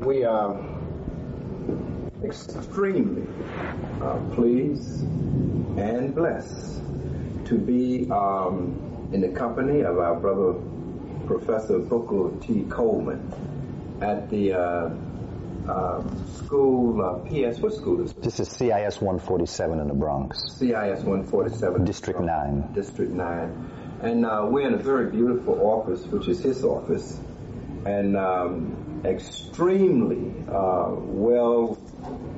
We are extremely uh, pleased and blessed to be um, in the company of our brother Professor Booker T. Coleman at the uh, uh, school, uh, PS, what school is this? This is CIS 147 in the Bronx. CIS 147. District 9. District 9. And uh, we're in a very beautiful office, which is his office, and um, extremely uh, well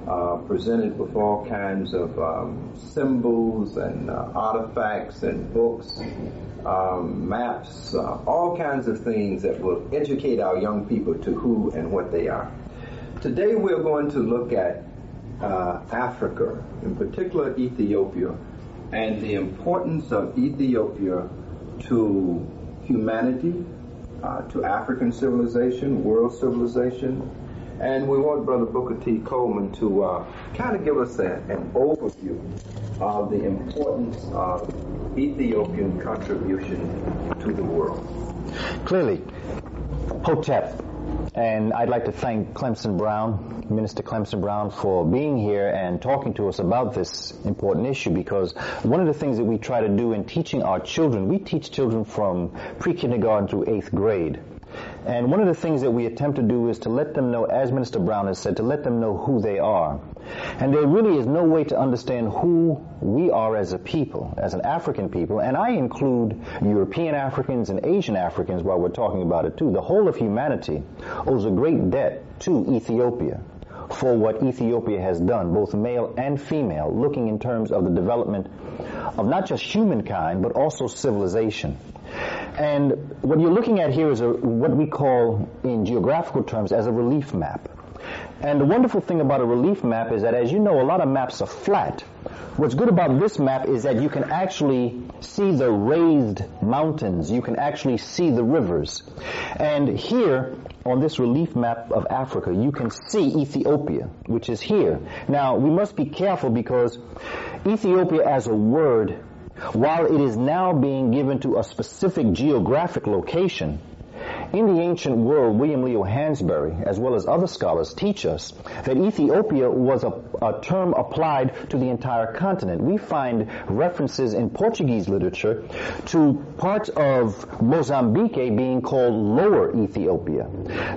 uh, presented with all kinds of um, symbols and uh, artifacts and books, um, maps, uh, all kinds of things that will educate our young people to who and what they are. Today we're going to look at uh, Africa, in particular Ethiopia, and the importance of Ethiopia to humanity, uh, to African civilization, world civilization. And we want Brother Booker T. Coleman to uh, kind of give us a, an overview of the importance of Ethiopian contribution to the world. Clearly, Hotep and I'd like to thank Clemson Brown, Minister Clemson Brown, for being here and talking to us about this important issue because one of the things that we try to do in teaching our children, we teach children from pre-kindergarten through eighth grade. And one of the things that we attempt to do is to let them know, as Minister Brown has said, to let them know who they are. And there really is no way to understand who we are as a people, as an African people, and I include European Africans and Asian Africans while we're talking about it too. The whole of humanity owes a great debt to Ethiopia for what Ethiopia has done, both male and female, looking in terms of the development of not just humankind, but also civilization. And what you're looking at here is a, what we call, in geographical terms, as a relief map. And the wonderful thing about a relief map is that, as you know, a lot of maps are flat. What's good about this map is that you can actually see the raised mountains. You can actually see the rivers. And here, on this relief map of Africa, you can see Ethiopia, which is here. Now, we must be careful because Ethiopia as a word, while it is now being given to a specific geographic location, in the ancient world, William Leo Hansberry, as well as other scholars, teach us that Ethiopia was a, a, term applied to the entire continent. We find references in Portuguese literature to parts of Mozambique being called Lower Ethiopia.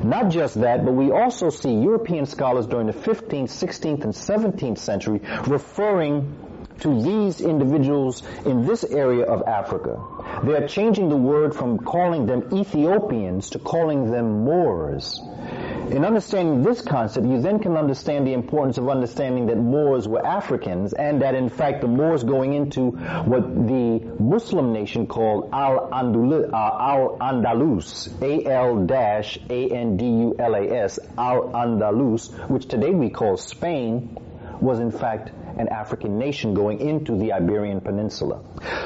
Not just that, but we also see European scholars during the 15th, 16th, and 17th century referring to these individuals in this area of Africa. They are changing the word from calling them Ethiopians to calling them Moors. In understanding this concept, you then can understand the importance of understanding that Moors were Africans and that in fact the Moors going into what the Muslim nation called Al-Andalus, uh, A-L-A-N-D-U-L-A-S, Al-Andalus, which today we call Spain, was in fact an African nation going into the Iberian Peninsula.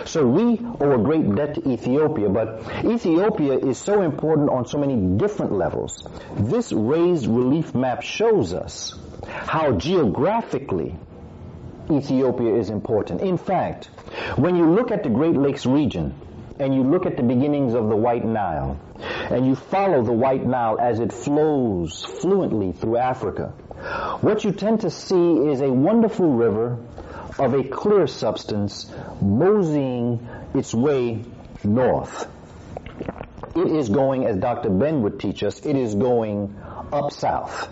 So we owe a great debt to Ethiopia, but Ethiopia is so important on so many different levels. This raised relief map shows us how geographically Ethiopia is important. In fact, when you look at the Great Lakes region, and you look at the beginnings of the White Nile, and you follow the White Nile as it flows fluently through Africa, what you tend to see is a wonderful river of a clear substance moseying its way north. It is going, as Dr. Ben would teach us, it is going up south.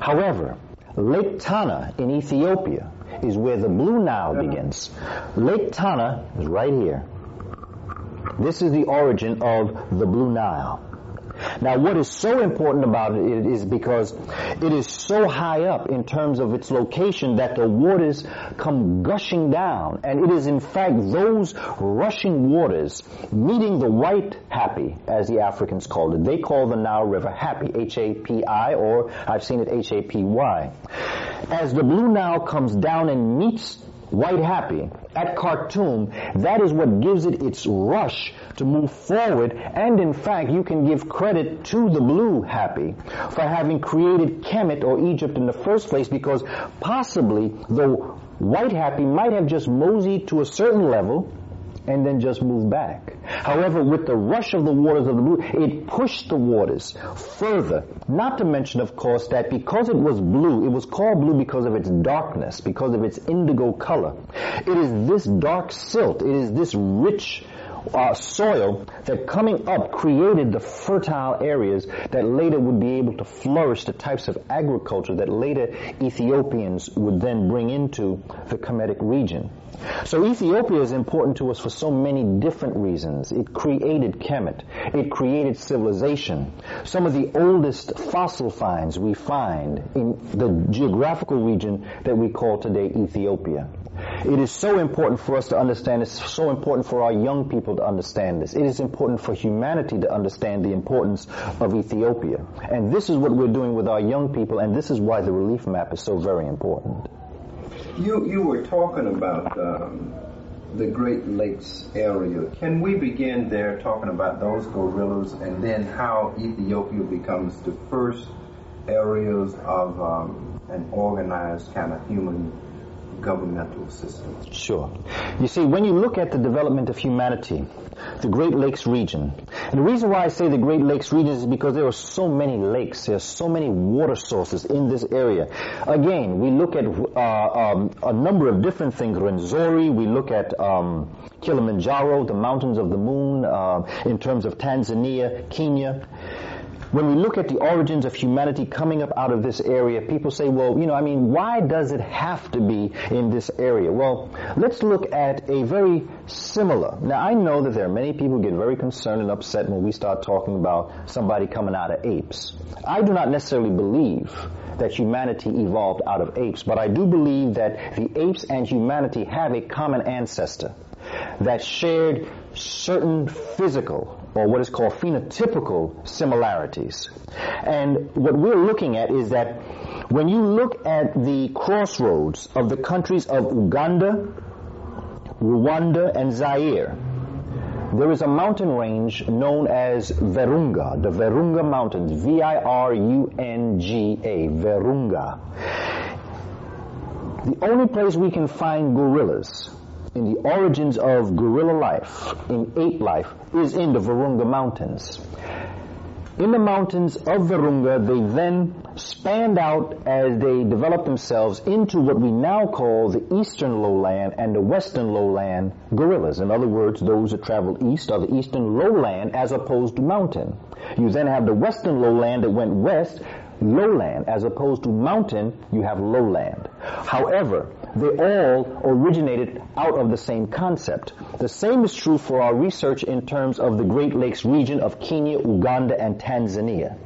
However, Lake Tana in Ethiopia is where the Blue Nile begins. Lake Tana is right here. This is the origin of the Blue Nile. Now, what is so important about it is because it is so high up in terms of its location that the waters come gushing down. And it is in fact those rushing waters meeting the white Hapi, as the Africans called it. They call the Nile River Hapi, H-A-P-I, or I've seen it H-A-P-Y. As the Blue Nile comes down and meets White Hapi at Khartoum, that is what gives it its rush to move forward. And in fact, you can give credit to the Blue Hapi for having created Kemet or Egypt in the first place because possibly the White Hapi might have just moseyed to a certain level and then just moved back. However, with the rush of the waters of the blue, it pushed the waters further. Not to mention, of course, that because it was blue, it was called blue because of its darkness, because of its indigo color. It is this dark silt, it is this rich uh, soil that coming up created the fertile areas that later would be able to flourish the types of agriculture that later Ethiopians would then bring into the Kemetic region. So Ethiopia is important to us for so many different reasons. It created Kemet. It created civilization. Some of the oldest fossil finds we find in the geographical region that we call today Ethiopia. It is so important for us to understand. It's so important for our young people to understand this. It is important for humanity to understand the importance of Ethiopia. And this is what we're doing with our young people, and this is why the relief map is so very important. You, you were talking about um, the Great Lakes area. Can we begin there talking about those gorillas and then how Ethiopia becomes the first areas of um, an organized kind of human governmental system? Sure. You see, when you look at the development of humanity, the Great Lakes region, and the reason why I say the Great Lakes region is because there are so many lakes, there are so many water sources in this area. Again, we look at uh, um, a number of different things. Rwenzori, we look at um, Kilimanjaro, the mountains of the moon, uh, in terms of Tanzania, Kenya when we look at the origins of humanity coming up out of this area, people say, well, you know, I mean, why does it have to be in this area? Well, let's look at a very similar. Now, I know that there are many people get very concerned and upset when we start talking about somebody coming out of apes. I do not necessarily believe that humanity evolved out of apes, but I do believe that the apes and humanity have a common ancestor that shared certain physical or what is called phenotypical similarities. And what we're looking at is that when you look at the crossroads of the countries of Uganda, Rwanda, and Zaire, there is a mountain range known as Virunga, the Virunga Mountains, V-I-R-U-N-G-A, Virunga. The only place we can find gorillas in the origins of gorilla life, in ape life, is in the Virunga Mountains. In the mountains of Virunga, they then spanned out as they developed themselves into what we now call the eastern lowland and the western lowland gorillas. In other words, those that travel east are the eastern lowland as opposed to mountain. You then have the western lowland that went west, lowland, as opposed to mountain, you have lowland. However, they all originated out of the same concept. The same is true for our research in terms of the Great Lakes region of Kenya, Uganda, and Tanzania.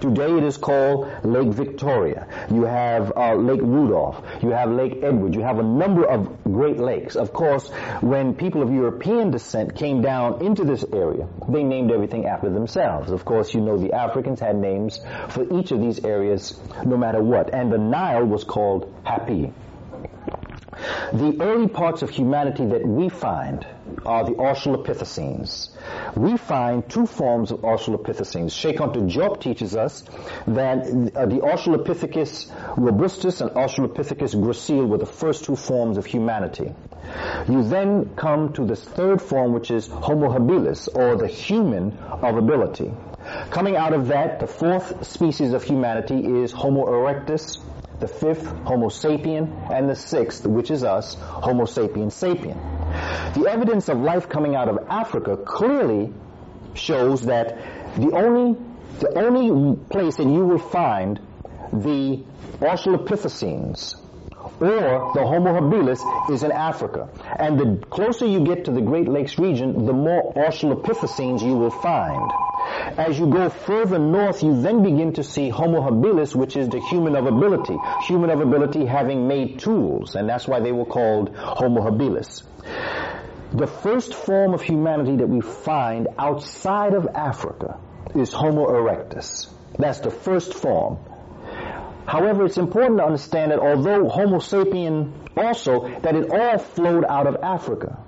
Today it is called Lake Victoria. You have uh, Lake Rudolph. You have Lake Edward. You have a number of Great Lakes. Of course, when people of European descent came down into this area, they named everything after themselves. Of course, you know the Africans had names for each of these areas no matter what. And the Nile was called Hapi. The early parts of humanity that we find are the Australopithecines. We find two forms of Australopithecines. Cheikh Anta Diop teaches us that uh, the Australopithecus robustus and Australopithecus gracile were the first two forms of humanity. You then come to this third form, which is Homo habilis, or the human of ability. Coming out of that, the fourth species of humanity is Homo erectus, the fifth, Homo sapien, and the sixth, which is us, Homo sapien sapien. The evidence of life coming out of Africa clearly shows that the only, the only place that you will find the Australopithecines or the Homo habilis is in Africa. And the closer you get to the Great Lakes region, the more Australopithecines you will find. As you go further north, you then begin to see Homo habilis, which is the human of ability. Human of ability having made tools, and that's why they were called Homo habilis. The first form of humanity that we find outside of Africa is Homo erectus. That's the first form. However, it's important to understand that although Homo sapien also, that it all flowed out of Africa.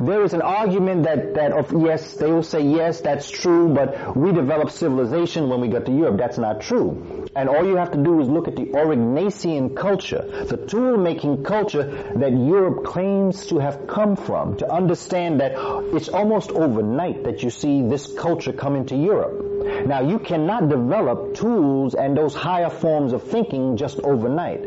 There is an argument that, that of yes, they will say yes, that's true, but we developed civilization when we got to Europe. That's not true. And all you have to do is look at the Aurignacian culture, the tool making culture that Europe claims to have come from, to understand that it's almost overnight that you see this culture come into Europe. Now you cannot develop tools and those higher forms of thinking just overnight.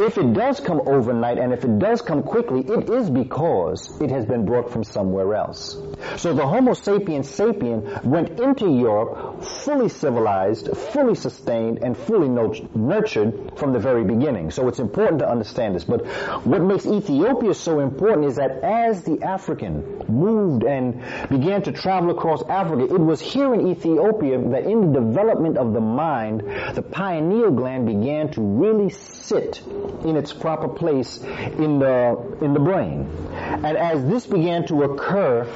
If it does come overnight and if it does come quickly, it is because it has been brought from somewhere else. So the Homo sapiens sapien went into Europe fully civilized, fully sustained, and fully nurtured from the very beginning. So it's important to understand this. But what makes Ethiopia so important is that as the African moved and began to travel across Africa, it was here in Ethiopia that in the development of the mind, the pineal gland began to really sit in its proper place in the, in the brain. And as this began to occur,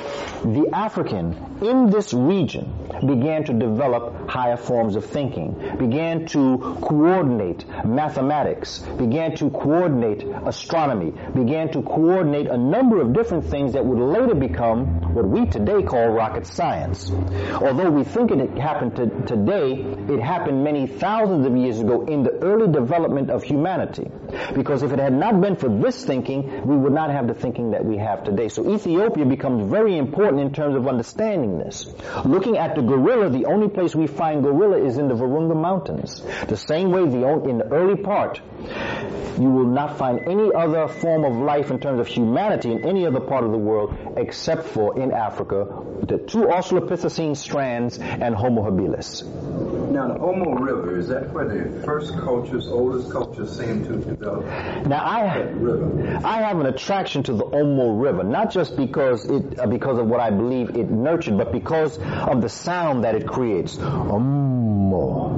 the African in this region began to develop higher forms of thinking, began to coordinate mathematics, began to coordinate astronomy, began to coordinate a number of different things that would later become what we today call rocket science. Although we think it happened to, today, it happened many thousands of years ago in the early development of humanity. Because if it had not been for this thinking, we would not have the thinking that we have today. So Ethiopia becomes very important in terms of understanding this. Looking at the gorilla, the only place we find gorilla is in the Virunga Mountains. The same way the, in the early part, you will not find any other form of life in terms of humanity in any other part of the world except for in Africa, the two Australopithecine strands and Homo habilis. Now, the Omo River, is that where the first cultures, oldest cultures seem to develop? Now, I. I have an attraction to the Omo River, not just because it, uh, because of what I believe it nurtured, but because of the sound that it creates. Omo,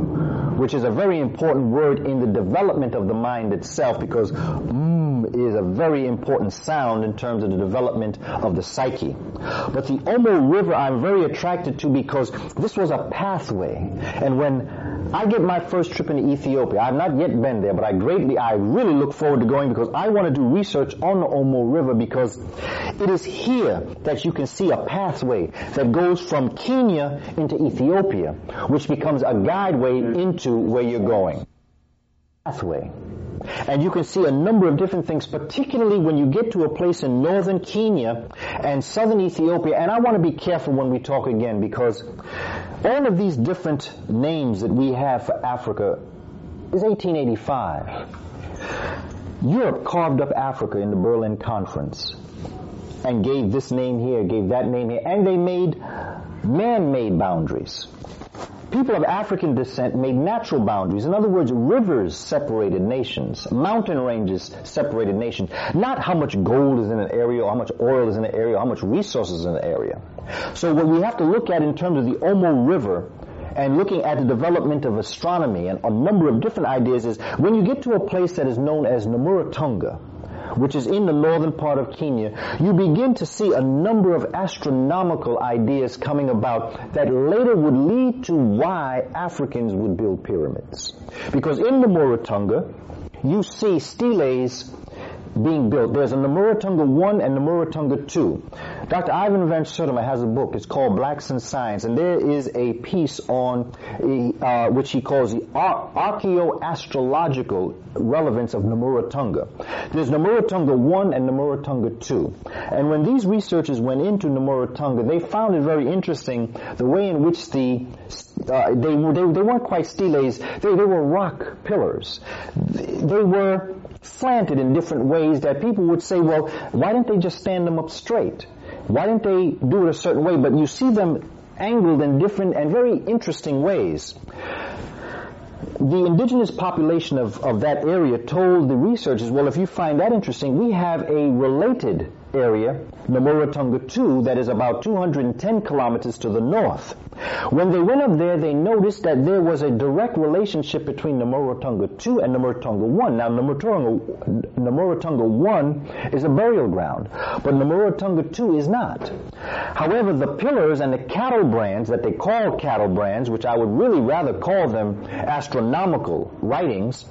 which is a very important word in the development of the mind itself, because mm is a very important sound in terms of the development of the psyche. But the Omo River I'm very attracted to because this was a pathway. And when I get my first trip into Ethiopia, I've not yet been there, but I greatly, I really look forward to going because I want to do research on the Omo River because it is here that you can see a pathway that goes from Kenya into Ethiopia, which becomes a guideway into where you're going. Pathway. And you can see a number of different things, particularly when you get to a place in northern Kenya and southern Ethiopia. And I want to be careful when we talk again because all of these different names that we have for Africa is 1885. Europe carved up Africa in the Berlin Conference and gave this name here, gave that name here, and they made man-made boundaries people of African descent made natural boundaries. In other words, rivers separated nations, mountain ranges separated nations. Not how much gold is in an area, or how much oil is in an area, or how much resources in an area. So what we have to look at in terms of the Omo River and looking at the development of astronomy and a number of different ideas is when you get to a place that is known as Namoratunga, which is in the northern part of Kenya, you begin to see a number of astronomical ideas coming about that later would lead to why Africans would build pyramids. Because in the Namura you see steles being built. There's a Namoratunga 1 and Namoratunga 2. Dr. Ivan Van Sertima has a book. It's called Blacks and Science, and there is a piece on uh, which he calls the ar- archaeoastrological relevance of Namoratunga. There's Namoratunga 1 and Namoratunga 2. And when these researchers went into Namoratunga, they found it very interesting the way in which the uh, they, they, they weren't quite steles, they, they were rock pillars. They were slanted in different ways that people would say, well, why didn't they just stand them up straight? Why didn't they do it a certain way? But you see them angled in different and very interesting ways. The indigenous population of, of that area told the researchers, well, if you find that interesting, we have a related area, Namoratunga 2, that is about 210 kilometers to the north. When they went up there, they noticed that there was a direct relationship between Namoratunga 2 and Namoratunga 1. Now, Namoratunga 1 is a burial ground, but Namoratunga 2 is not. However, the pillars and the cattle brands that they call cattle brands, which I would really rather call them astronomical writings,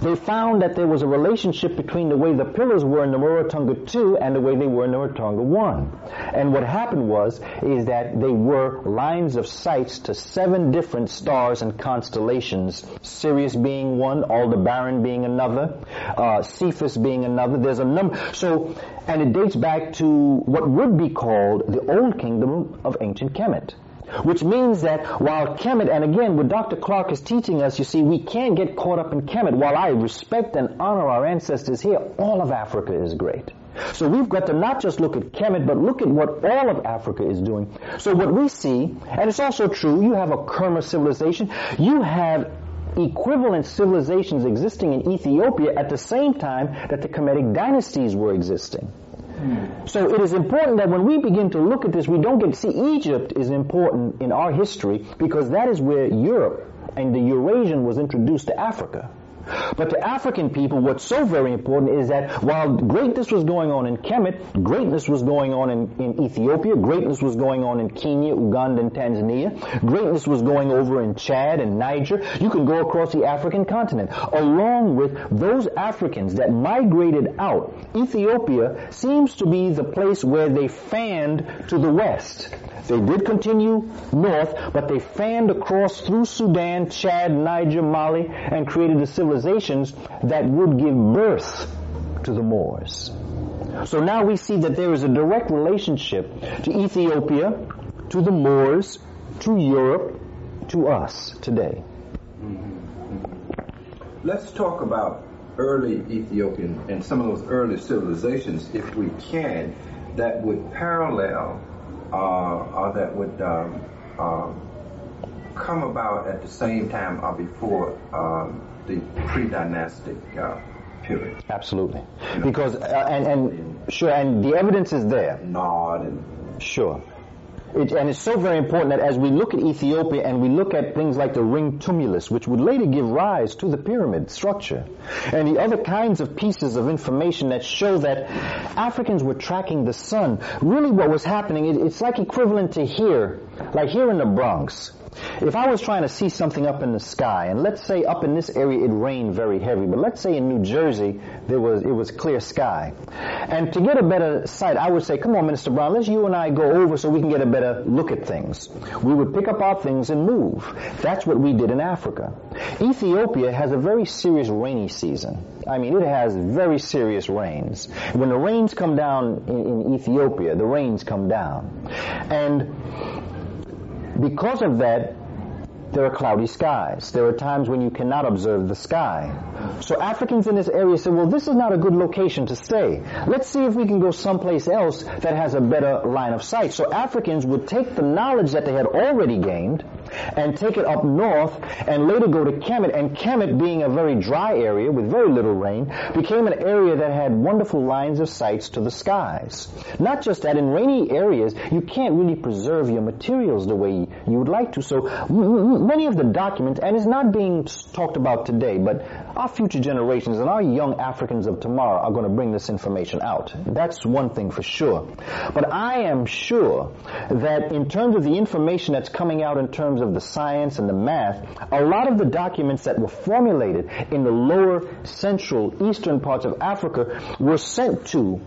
they found that there was a relationship between the way the pillars were in the Rarotonga 2 and the way they were in the Rarotonga 1. And what happened was, is that they were lines of sights to seven different stars and constellations. Sirius being one, Aldebaran being another, uh, Cephus being another. There's a number. So, and it dates back to what would be called the Old Kingdom of Ancient Kemet. Which means that while Kemet, and again, what Dr. Clark is teaching us, you see, we can't get caught up in Kemet. While I respect and honor our ancestors here, all of Africa is great. So we've got to not just look at Kemet, but look at what all of Africa is doing. So what we see, and it's also true, you have a Kerma civilization, you have equivalent civilizations existing in Ethiopia at the same time that the Kemetic dynasties were existing. Hmm. So it is important that when we begin to look at this, we don't get, see, Egypt is important in our history because that is where Europe and the Eurasian was introduced to Africa. But to African people, what's so very important is that while greatness was going on in Kemet, greatness was going on in, in Ethiopia, greatness was going on in Kenya, Uganda, and Tanzania, greatness was going over in Chad and Niger. You can go across the African continent. Along with those Africans that migrated out, Ethiopia seems to be the place where they fanned to the west. They did continue north, but they fanned across through Sudan, Chad, Niger, Mali, and created the civilizations that would give birth to the Moors. So now we see that there is a direct relationship to Ethiopia, to the Moors, to Europe, to us today. Let's talk about early Ethiopian and some of those early civilizations, if we can, that would parallel or that would um, um, come about at the same time or before um, the pre-dynastic uh, period. Absolutely, you know, because uh, and, and sure, and the evidence is there. Nod and sure. It, and it's so very important that as we look at Ethiopia and we look at things like the ring tumulus, which would later give rise to the pyramid structure, and the other kinds of pieces of information that show that Africans were tracking the sun, really what was happening, it, it's like equivalent to here, like here in the Bronx. If I was trying to see something up in the sky, and let's say up in this area it rained very heavy, but let's say in New Jersey there was it was clear sky, and to get a better sight, I would say, "Come on, Minister Brown, let's you and I go over so we can get a better look at things." We would pick up our things and move. That's what we did in Africa. Ethiopia has a very serious rainy season. I mean, it has very serious rains. When the rains come down in, in Ethiopia, the rains come down, and because of that, there are cloudy skies. There are times when you cannot observe the sky. So Africans in this area said, well, this is not a good location to stay. Let's see if we can go someplace else that has a better line of sight. So Africans would take the knowledge that they had already gained and take it up north and later go to Kemet. And Kemet, being a very dry area with very little rain, became an area that had wonderful lines of sights to the skies. Not just that, in rainy areas, you can't really preserve your materials the way you would like to. So many of the documents, and it's not being talked about today, but our future generations and our young Africans of tomorrow are going to bring this information out. That's one thing for sure. But I am sure that in terms of the information that's coming out in terms of the science and the math, a lot of the documents that were formulated in the lower central eastern parts of Africa were sent to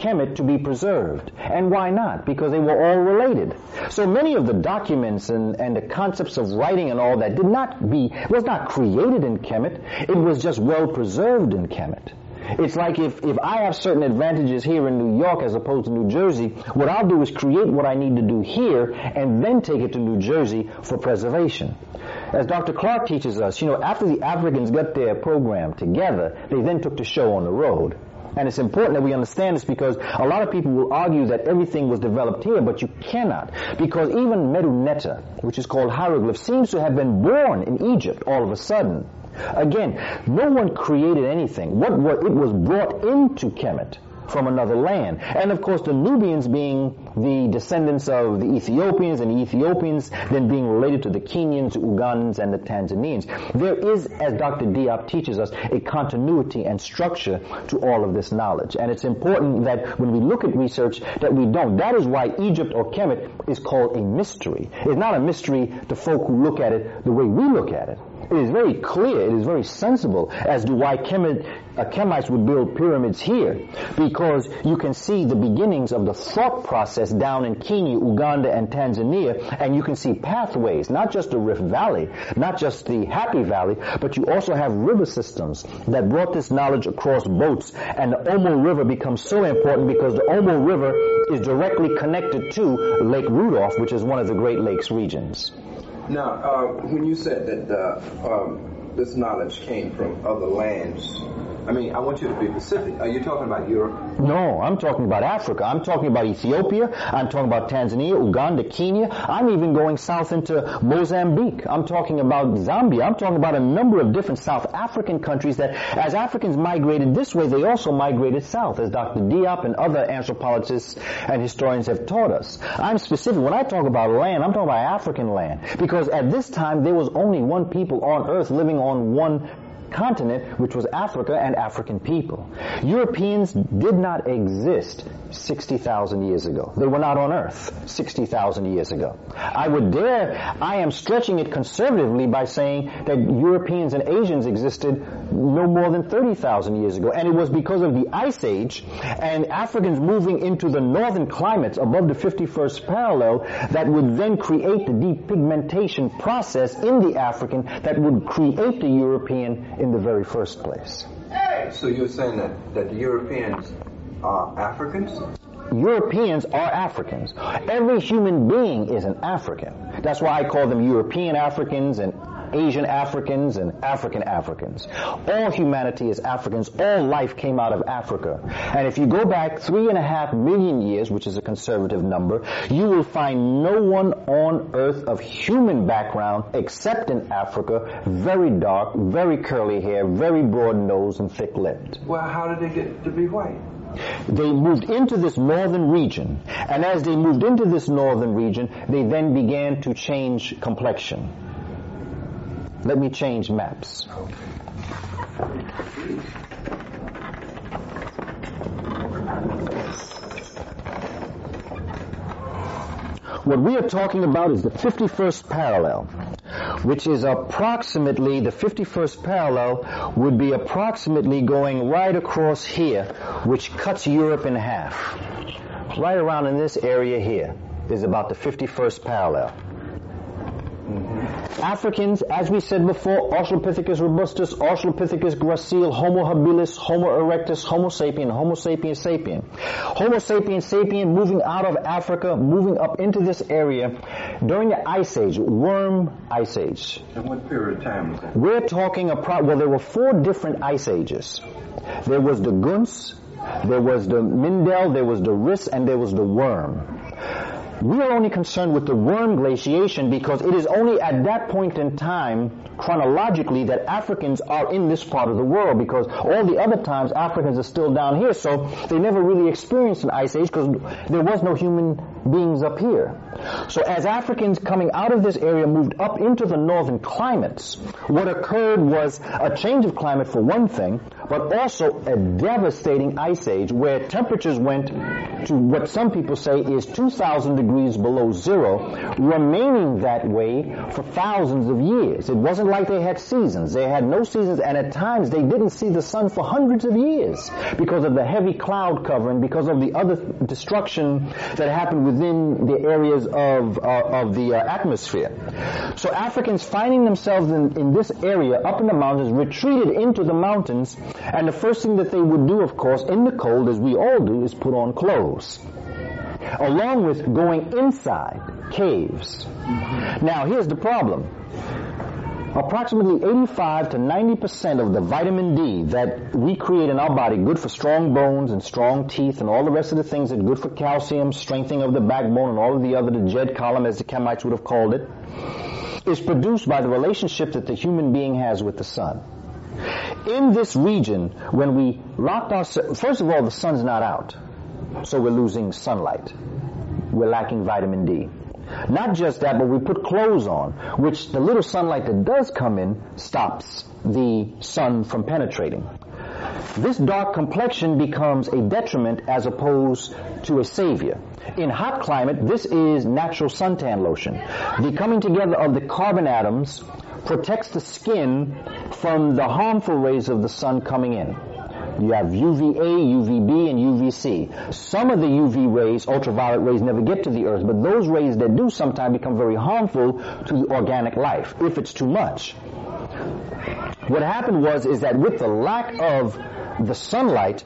Kemet to be preserved. And why not? Because they were all related. So many of the documents and, and the concepts of writing and all that did not be, was not created in Kemet. It was just well preserved in Kemet. It's like if, if I have certain advantages here in New York as opposed to New Jersey, what I'll do is create what I need to do here and then take it to New Jersey for preservation. As Dr. Clark teaches us, you know, after the Africans got their program together, they then took the show on the road. And it's important that we understand this because a lot of people will argue that everything was developed here, but you cannot. Because even Medu Neter, which is called hieroglyph, seems to have been born in Egypt all of a sudden. Again, no one created anything. What, what it was brought into Kemet from another land. And of course, the Nubians being the descendants of the Ethiopians, and the Ethiopians then being related to the Kenyans, Ugandans, and the Tanzanians. There is, as Dr. Diop teaches us, a continuity and structure to all of this knowledge. And it's important that when we look at research that we don't. That is why Egypt or Kemet is called a mystery. It's not a mystery to folk who look at it the way we look at it. It is very clear, it is very sensible as to why uh, Kemites would build pyramids here, because you can see the beginnings of the thought process down in Kenya, Uganda, and Tanzania, and you can see pathways, not just the Rift Valley, not just the Happy Valley, but you also have river systems that brought this knowledge across boats, and the Omo River becomes so important because the Omo River is directly connected to Lake Rudolph, which is one of the Great Lakes regions. Now, uh, when you said that uh, um, this knowledge came from other lands, I mean, I want you to be specific. Are you talking about Europe? No, I'm talking about Africa. I'm talking about Ethiopia. I'm talking about Tanzania, Uganda, Kenya. I'm even going south into Mozambique. I'm talking about Zambia. I'm talking about a number of different South African countries that as Africans migrated this way, they also migrated south, as Dr. Diop and other anthropologists and historians have taught us. I'm specific. When I talk about land, I'm talking about African land. Because at this time, there was only one people on earth living on one continent, which was Africa and African people. Europeans did not exist 60,000 years ago. They were not on earth 60,000 years ago. I would dare, I am stretching it conservatively by saying that Europeans and Asians existed no more than 30,000 years ago. And it was because of the Ice Age and Africans moving into the northern climates above the 51st parallel that would then create the depigmentation process in the African that would create the European in the very first place. So you're saying that, that the Europeans are Africans? Europeans are Africans. Every human being is an African. That's why I call them European Africans and Asian Africans and African Africans. All humanity is Africans. All life came out of Africa. And if you go back three and a half million years, which is a conservative number, you will find no one on earth of human background except in Africa, very dark, very curly hair, very broad nose, and thick lipped. Well, how did they get to be white? They moved into this northern region, and as they moved into this northern region, they then began to change complexion. Let me change maps. What we are talking about is the 51st parallel, which is approximately, the 51st parallel would be approximately going right across here, which cuts Europe in half. Right around in this area here is about the 51st parallel. Africans, as we said before, Australopithecus robustus, Australopithecus gracile, Homo habilis, Homo erectus, Homo sapien, Homo sapien sapien. Homo sapien sapien moving out of Africa, moving up into this area during the Ice Age, Würm Ice Age. And what period of time was that? We're talking about, well, there were four different ice ages. There was the Gunz, there was the Mindel, there was the Riss, and there was the Würm. We are only concerned with the Würm glaciation because it is only at that point in time, chronologically, that Africans are in this part of the world because all the other times Africans are still down here, so they never really experienced an ice age because there was no human beings up here. So as Africans coming out of this area moved up into the northern climates, what occurred was a change of climate for one thing, but also a devastating ice age where temperatures went to what some people say is 2,000 degrees below zero, remaining that way for thousands of years. It wasn't like they had seasons. They had no seasons, and at times they didn't see the sun for hundreds of years because of the heavy cloud cover and because of the other destruction that happened within the areas of, uh, of the uh, atmosphere. So Africans finding themselves in, in this area up in the mountains retreated into the mountains and the first thing that they would do, of course, in the cold, as we all do, is put on clothes. Along with going inside caves. Now, here's the problem. Approximately 85 to 90% of the vitamin D that we create in our body, good for strong bones and strong teeth and all the rest of the things that good for calcium, strengthening of the backbone and all of the other, the Djed column as the Kemites would have called it, is produced by the relationship that the human being has with the sun. In this region, when we locked our, first of all, the sun's not out, so we're losing sunlight. We're lacking vitamin D. Not just that, but we put clothes on, which the little sunlight that does come in stops the sun from penetrating. This dark complexion becomes a detriment as opposed to a savior. In hot climate, this is natural suntan lotion. The coming together of the carbon atoms protects the skin from the harmful rays of the sun coming in. You have UVA, UVB, and UVC. Some of the UV rays, ultraviolet rays, never get to the earth, but those rays that do sometimes become very harmful to the organic life if it's too much. What happened was is that with the lack of the sunlight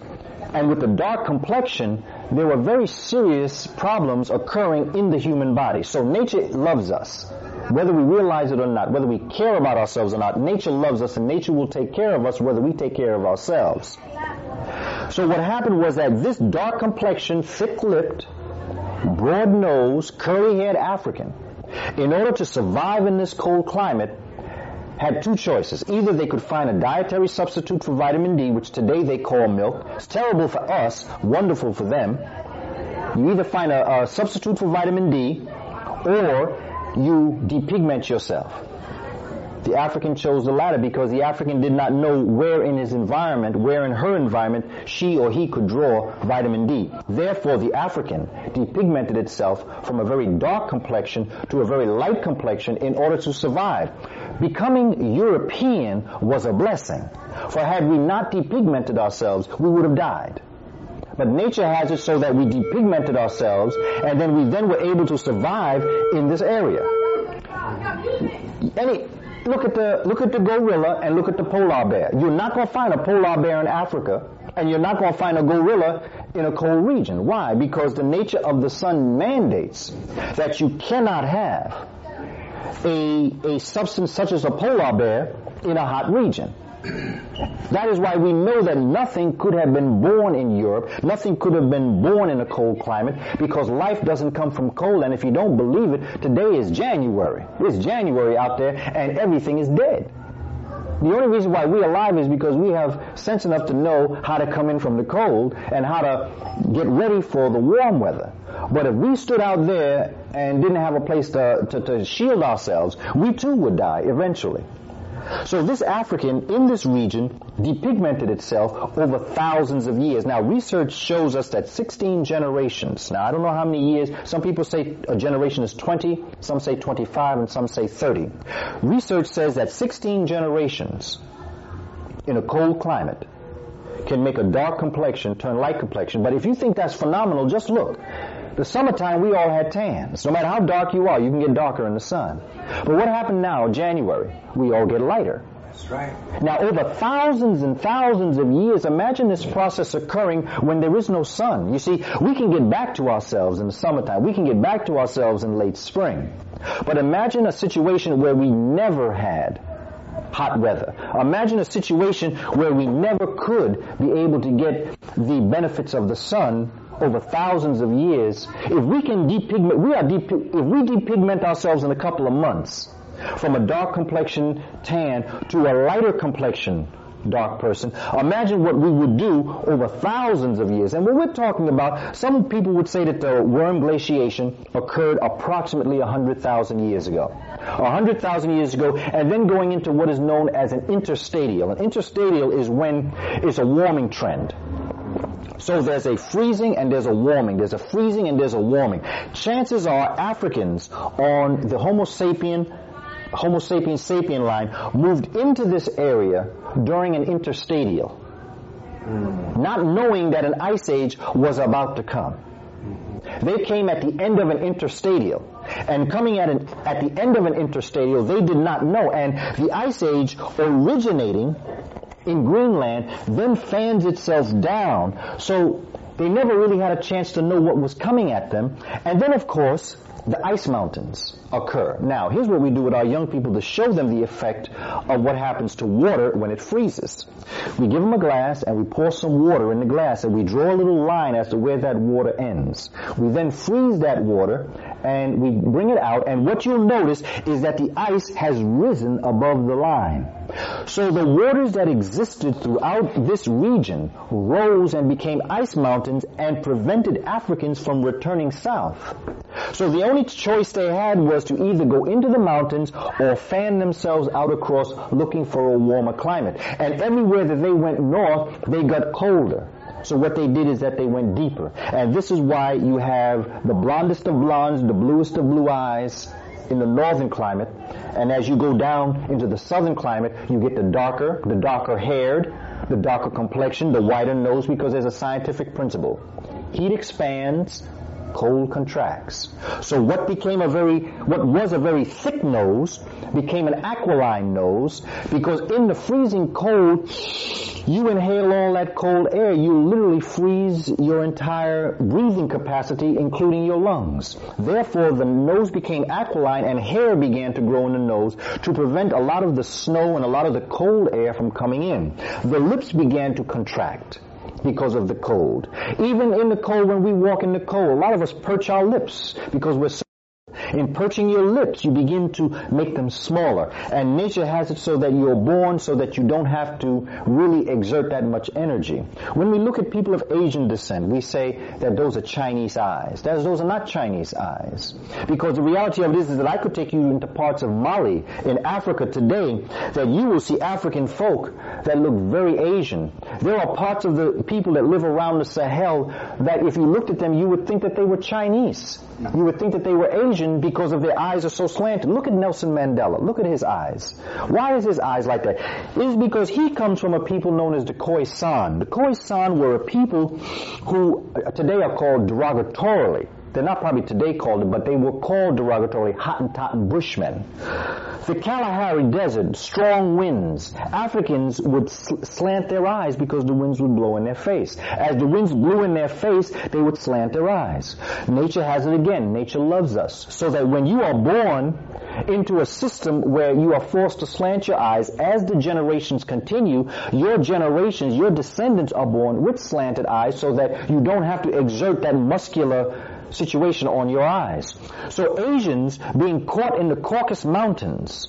and with the dark complexion, there were very serious problems occurring in the human body. So nature loves us. Whether we realize it or not, whether we care about ourselves or not, nature loves us and nature will take care of us whether we take care of ourselves. So what happened was that this dark complexion, thick-lipped, broad-nosed, curly-haired African, in order to survive in this cold climate, had two choices. Either they could find a dietary substitute for vitamin D, which today they call milk. It's terrible for us, wonderful for them. You either find a, a substitute for vitamin D, or you depigment yourself. The African chose the latter because the African did not know where in his environment, where in her environment, she or he could draw vitamin D. Therefore, the African depigmented itself from a very dark complexion to a very light complexion in order to survive. Becoming European was a blessing. For had we not depigmented ourselves, we would have died. But nature has it so that we depigmented ourselves and then we then were able to survive in this area. Any, look at the, look at the gorilla and look at the polar bear. You're not going to find a polar bear in Africa and you're not going to find a gorilla in a cold region. Why? Because the nature of the sun mandates that you cannot have a, a substance such as a polar bear in a hot region. That is why we know that nothing could have been born in Europe, nothing could have been born in a cold climate, because life doesn't come from cold, and if you don't believe it, today is January. It's January out there, and everything is dead. The only reason why we're alive is because we have sense enough to know how to come in from the cold and how to get ready for the warm weather. But if we stood out there and didn't have a place to, to, to shield ourselves, we too would die eventually. So this African in this region depigmented itself over thousands of years. Now research shows us that 16 generations, now I don't know how many years, some people say a generation is 20, some say 25, and some say 30. Research says that 16 generations in a cold climate can make a dark complexion turn light complexion. But if you think that's phenomenal, just look. The summertime, we all had tans. No matter how dark you are, you can get darker in the sun. But what happened now, January? We all get lighter. That's right. Now, over thousands and thousands of years, imagine this process occurring when there is no sun. You see, we can get back to ourselves in the summertime. We can get back to ourselves in late spring. But imagine a situation where we never had hot weather. Imagine a situation where we never could be able to get the benefits of the sun over thousands of years, if we can depigment, we are if we depigment ourselves in a couple of months, from a dark complexion tan to a lighter complexion dark person. Imagine what we would do over thousands of years. And what we're talking about, some people would say that the Würm glaciation occurred approximately 100,000 years ago. 100,000 years ago, and then going into what is known as an interstadial. An interstadial is when it's a warming trend. So there's a freezing and there's a warming. There's a freezing and there's a warming. Chances are Africans on the Homo sapien Homo sapiens sapien line moved into this area during an interstadial, not knowing that an ice age was about to come. They came at the end of an interstadial. And coming at, an, at the end of an interstadial, they did not know. And the ice age originating in Greenland then fans itself down. So they never really had a chance to know what was coming at them. And then, of course, the ice mountains occur. Now, here's what we do with our young people to show them the effect of what happens to water when it freezes. We give them a glass and we pour some water in the glass and we draw a little line as to where that water ends. We then freeze that water and we bring it out and what you'll notice is that the ice has risen above the line. So the waters that existed throughout this region rose and became ice mountains and prevented Africans from returning south. So the only choice they had was to either go into the mountains or fan themselves out across looking for a warmer climate. And everywhere that they went north, they got colder. So what they did is that they went deeper. And this is why you have the blondest of blondes, the bluest of blue eyes in the northern climate, And as you go down into the southern climate, you get the darker, the darker haired, the darker complexion, the whiter nose, because there's a scientific principle. Heat expands, cold contracts. So what became a very, what was a very thick nose became an aquiline nose because in the freezing cold, you inhale all that cold air, you literally freeze your entire breathing capacity, including your lungs. Therefore, the nose became aquiline and hair began to grow in the nose to prevent a lot of the snow and a lot of the cold air from coming in. The lips began to contract because of the cold. Even in the cold, when we walk in the cold, a lot of us perch our lips because we're in perching your lips, you begin to make them smaller. And nature has it so that you're born so that you don't have to really exert that much energy. When we look at people of Asian descent, we say that those are Chinese eyes. those are not Chinese eyes. Because the reality of it is, is that I could take you into parts of Mali in Africa today that you will see African folk that look very Asian. There are parts of the people that live around the Sahel that if you looked at them, you would think that they were Chinese. You would think that they were Asian because of their eyes are so slanted. Look at Nelson Mandela. Look at his eyes. Why is his eyes like that? It is because he comes from a people known as the Khoisan. The Khoisan were a people who uh, today are called derogatorily they're not probably today called it, but they were called derogatorily Hottentot and Bushmen. The Kalahari Desert, strong winds. Africans would sl- slant their eyes because the winds would blow in their face. As the winds blew in their face, they would slant their eyes. Nature has it again. Nature loves us. So that when you are born into a system where you are forced to slant your eyes, as the generations continue, your generations, your descendants are born with slanted eyes so that you don't have to exert that muscular situation on your eyes. So Asians being caught in the Caucasus Mountains,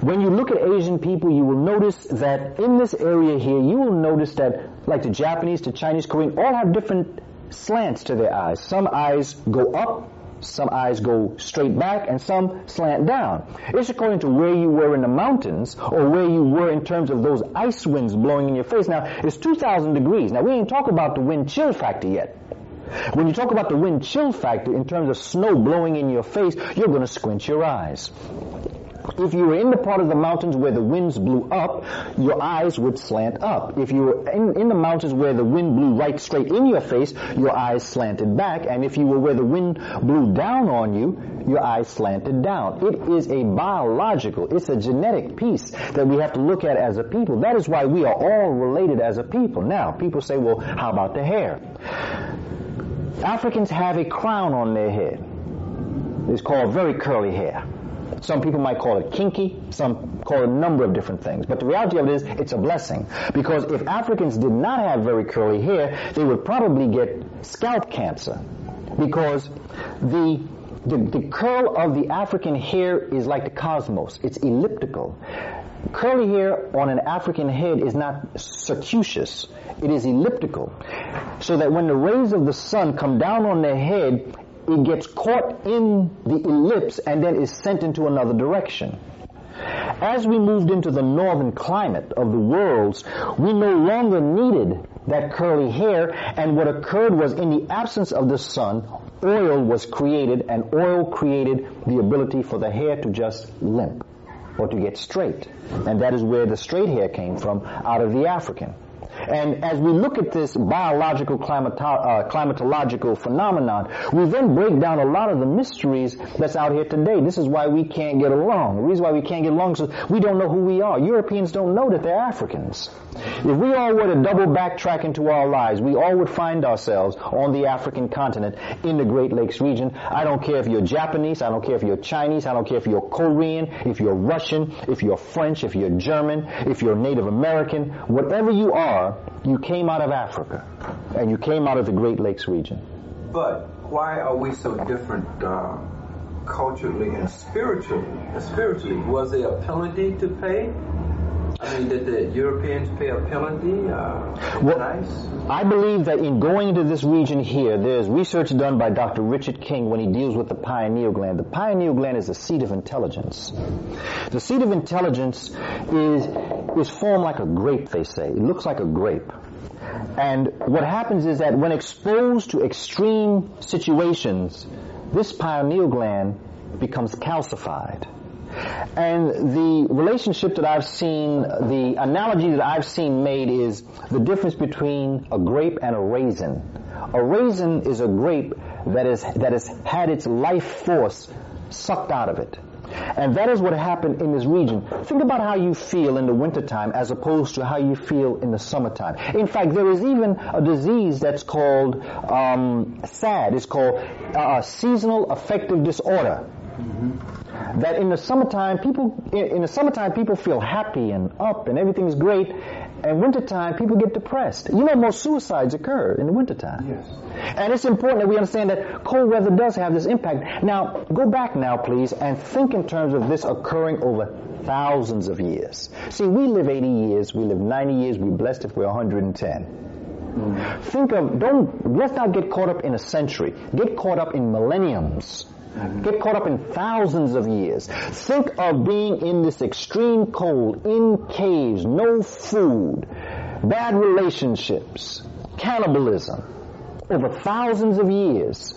when you look at Asian people, you will notice that in this area here, you will notice that, like the Japanese, the Chinese, Korean, all have different slants to their eyes. Some eyes go up, some eyes go straight back, and some slant down. It's according to where you were in the mountains, or where you were in terms of those ice winds blowing in your face. Now, it's 2,000 degrees. Now, we ain't talk about the wind chill factor yet. When you talk about the wind chill factor in terms of snow blowing in your face, you're going to squint your eyes. If you were in the part of the mountains where the winds blew up, your eyes would slant up. If you were in, in, the mountains where the wind blew right straight in your face, your eyes slanted back. And if you were where the wind blew down on you, your eyes slanted down. It is a biological, it's a genetic piece that we have to look at as a people. That is why we are all related as a people. Now, people say, well, how about the hair? Africans have a crown on their head. It's called very curly hair. Some people might call it kinky, some call it a number of different things. But the reality of it is, it's a blessing. Because if Africans did not have very curly hair, they would probably get scalp cancer. Because the, the, the curl of the African hair is like the cosmos. It's elliptical. Curly hair on an African head is not circuitous. It is elliptical. So that when the rays of the sun come down on their head, it gets caught in the ellipse and then is sent into another direction. As we moved into the northern climate of the worlds, we no longer needed that curly hair, and what occurred was in the absence of the sun, oil was created, and oil created the ability for the hair to just limp or to get straight. And that is where the straight hair came from, out of the African. And as we look at this biological climato- uh, climatological phenomenon, we then break down a lot of the mysteries that's out here today. This is why we can't get along. The reason why we can't get along is we don't know who we are. Europeans don't know that they're Africans. If we all were to double backtrack into our lives, we all would find ourselves on the African continent in the Great Lakes region. I don't care if you're Japanese, I don't care if you're Chinese, I don't care if you're Korean, if you're Russian, if you're French, if you're German, if you're Native American, whatever you are, you came out of Africa and you came out of the Great Lakes region. But why are we so different uh, culturally and spiritually? Spiritually, was there a penalty to pay? I mean, did the Europeans pay a penalty? Uh, well, nice? I believe that in going into this region here, there's research done by Dr. Richard King when he deals with the pineal gland. The pineal gland is the seat of intelligence. The seat of intelligence is is formed like a grape. They say it looks like a grape. And what happens is that when exposed to extreme situations, this pineal gland becomes calcified. And the relationship that I've seen, the analogy that I've seen made is the difference between a grape and a raisin. A raisin is a grape that, is, that has had its life force sucked out of it. And that is what happened in this region. Think about how you feel in the wintertime as opposed to how you feel in the summertime. In fact, there is even a disease that's called um, SAD. It's called uh, seasonal affective disorder. Mm-hmm. That in the summertime, people in the summertime people feel happy and up and everything's great, and wintertime, people get depressed. You know, most suicides occur in the wintertime. Yes. And it's important that we understand that cold weather does have this impact. Now, go back now, please, and think in terms of this occurring over thousands of years. See, we live 80 years, we live 90 years, we're blessed if we're 110. Mm. Think of, don't, let's not get caught up in a century. Get caught up in millenniums. Get caught up in thousands of years. Think of being in this extreme cold, in caves, no food, bad relationships, cannibalism, over thousands of years.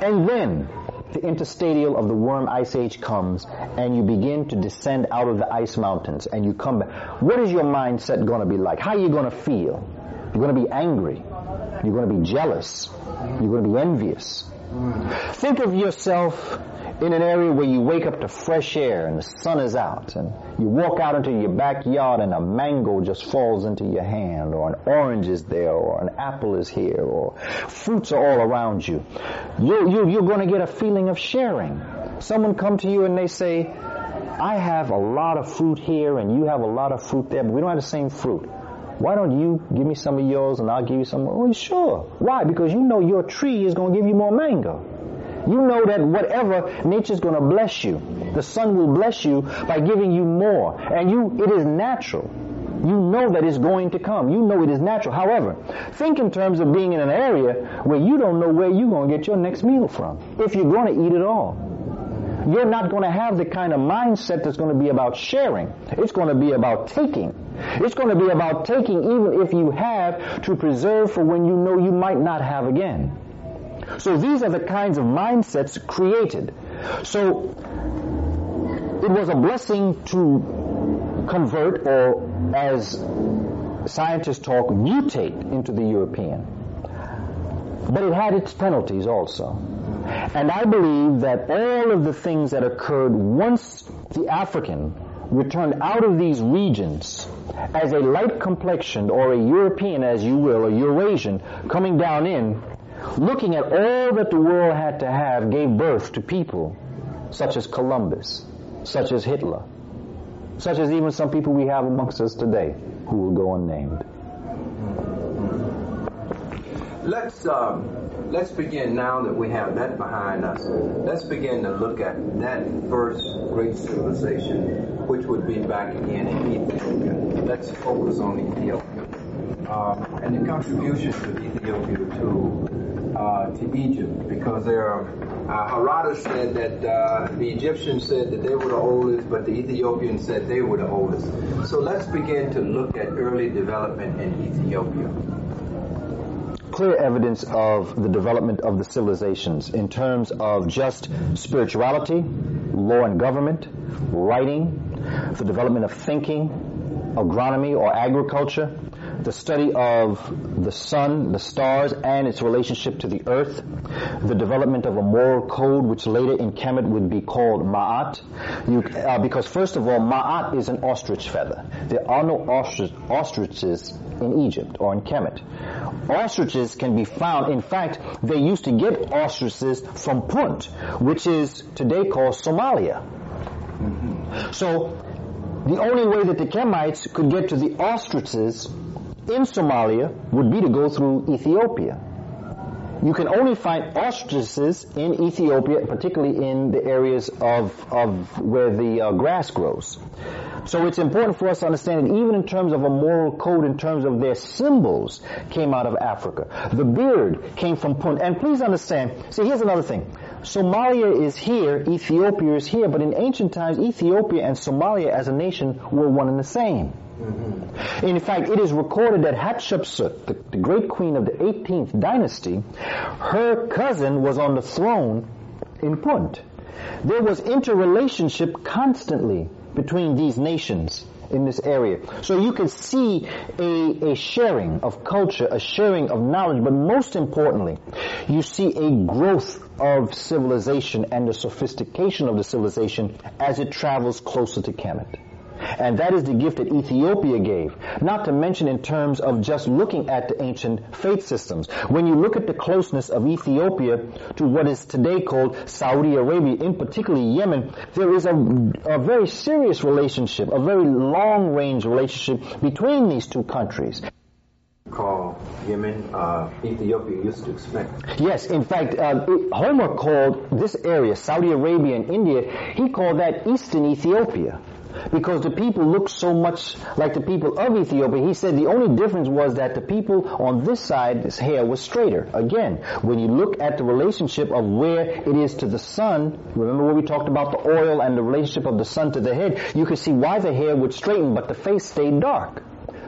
And then the interstadial of the Würm ice age comes and you begin to descend out of the ice mountains and you come back. What is your mindset going to be like? How are you going to feel? You're going to be angry. You're going to be jealous. You're going to be envious. Think of yourself in an area where you wake up to fresh air and the sun is out and you walk out into your backyard and a mango just falls into your hand or an orange is there or an apple is here or fruits are all around you. You, you, you're going to get a feeling of sharing. Someone come to you and they say, I have a lot of fruit here and you have a lot of fruit there, but we don't have the same fruit. Why don't you give me some of yours and I'll give you some? Oh, sure. Why? Because you know your tree is going to give you more mango. You know that whatever nature's going to bless you. The sun will bless you by giving you more. And you, it is natural. You know that it's going to come. You know it is natural. However, think in terms of being in an area where you don't know where you're going to get your next meal from. If you're going to eat it all you're not going to have the kind of mindset that's going to be about sharing. It's going to be about taking. It's going to be about taking even if you have to preserve for when you know you might not have again. So these are the kinds of mindsets created. So it was a blessing to convert or as scientists talk, mutate into the European. But it had its penalties also. And I believe that all of the things that occurred once the African returned out of these regions as a light complexioned or a European, as you will, a Eurasian, coming down in, looking at all that the world had to have, gave birth to people such as Columbus, such as Hitler, such as even some people we have amongst us today who will go unnamed. Let's um, let's begin now that we have that behind us. Let's begin to look at that first great civilization, which would be back again in Ethiopia. Let's focus on Ethiopia uh, and the contributions of Ethiopia to uh, to Egypt, because there are. Uh, Herodotus said that uh, the Egyptians said that they were the oldest, but the Ethiopians said they were the oldest. So let's begin to look at early development in Ethiopia clear evidence of the development of the civilizations in terms of just spirituality, law and government, writing, the development of thinking, agronomy or agriculture, the study of the sun, the stars, and its relationship to the earth, the development of a moral code, which later in Kemet would be called Ma'at, you, uh, because first of all, Ma'at is an ostrich feather. There are no ostrich, ostriches in Egypt or in Kemet. Ostriches can be found, in fact, they used to get ostriches from Punt, which is today called Somalia. So, the only way that the Kemites could get to the ostriches in Somalia would be to go through Ethiopia. You can only find ostriches in Ethiopia, particularly in the areas of, of where the uh, grass grows. So it's important for us to understand that even in terms of a moral code, in terms of their symbols, came out of Africa. The beard came from Punt. And please understand, see here's another thing. Somalia is here, Ethiopia is here, but in ancient times, Ethiopia and Somalia as a nation were one and the same. In fact, it is recorded that Hatshepsut, the, the great queen of the 18th dynasty, her cousin was on the throne in Punt. there was interrelationship constantly between these nations in this area. So you can see a, a sharing of culture, a sharing of knowledge, but most importantly, you see a growth of civilization and the sophistication of the civilization as it travels closer to Kemet. And that is the gift that Ethiopia gave. Not to mention in terms of just looking at the ancient faith systems. When you look at the closeness of Ethiopia to what is today called Saudi Arabia, in particularly Yemen, there is a, a very serious relationship, a very long range relationship between these two countries call Yemen, uh, Ethiopia used to expect. Yes, in fact, uh, Homer called this area, Saudi Arabia and India, he called that Eastern Ethiopia because the people looked so much like the people of Ethiopia. He said the only difference was that the people on this side, hair was straighter. Again, when you look at the relationship of where it is to the sun, remember when we talked about the oil and the relationship of the sun to the head, you can see why the hair would straighten, but the face stayed dark.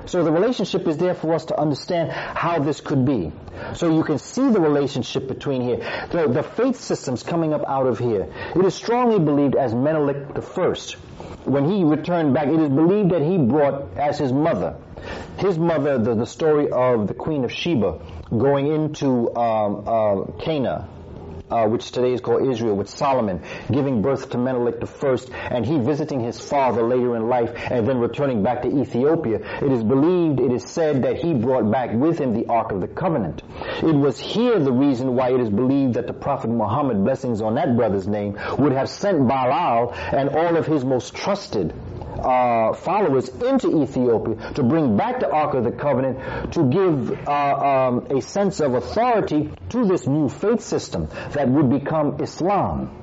So the relationship is there for us to understand how this could be. So you can see the relationship between here. The, the faith systems coming up out of here. It is strongly believed as Menelik the first when he returned back, it is believed that he brought as his mother, his mother, the, the story of the Queen of Sheba going into um, uh, Cana, uh, which today is called Israel, with Solomon giving birth to Menelik I, and he visiting his father later in life, and then returning back to Ethiopia. It is believed, it is said that he brought back with him the Ark of the Covenant. It was here the reason why it is believed that the Prophet Muhammad, blessings on that brother's name, would have sent Bilal and all of his most trusted uh, followers into Ethiopia to bring back the Ark of the Covenant to give uh, um, a sense of authority to this new faith system that would become Islam.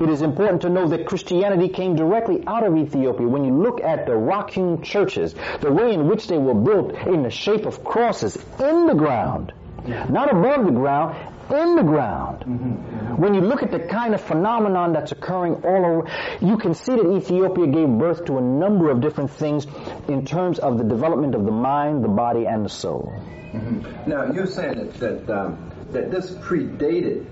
It is important to know that Christianity came directly out of Ethiopia. When you look at the rock-hewn churches, the way in which they were built in the shape of crosses in the ground, not above the ground, in the ground. Mm-hmm. When you look at the kind of phenomenon that's occurring all over, you can see that Ethiopia gave birth to a number of different things in terms of the development of the mind, the body, and the soul. Mm-hmm. Now, you're saying that that, um, that this predated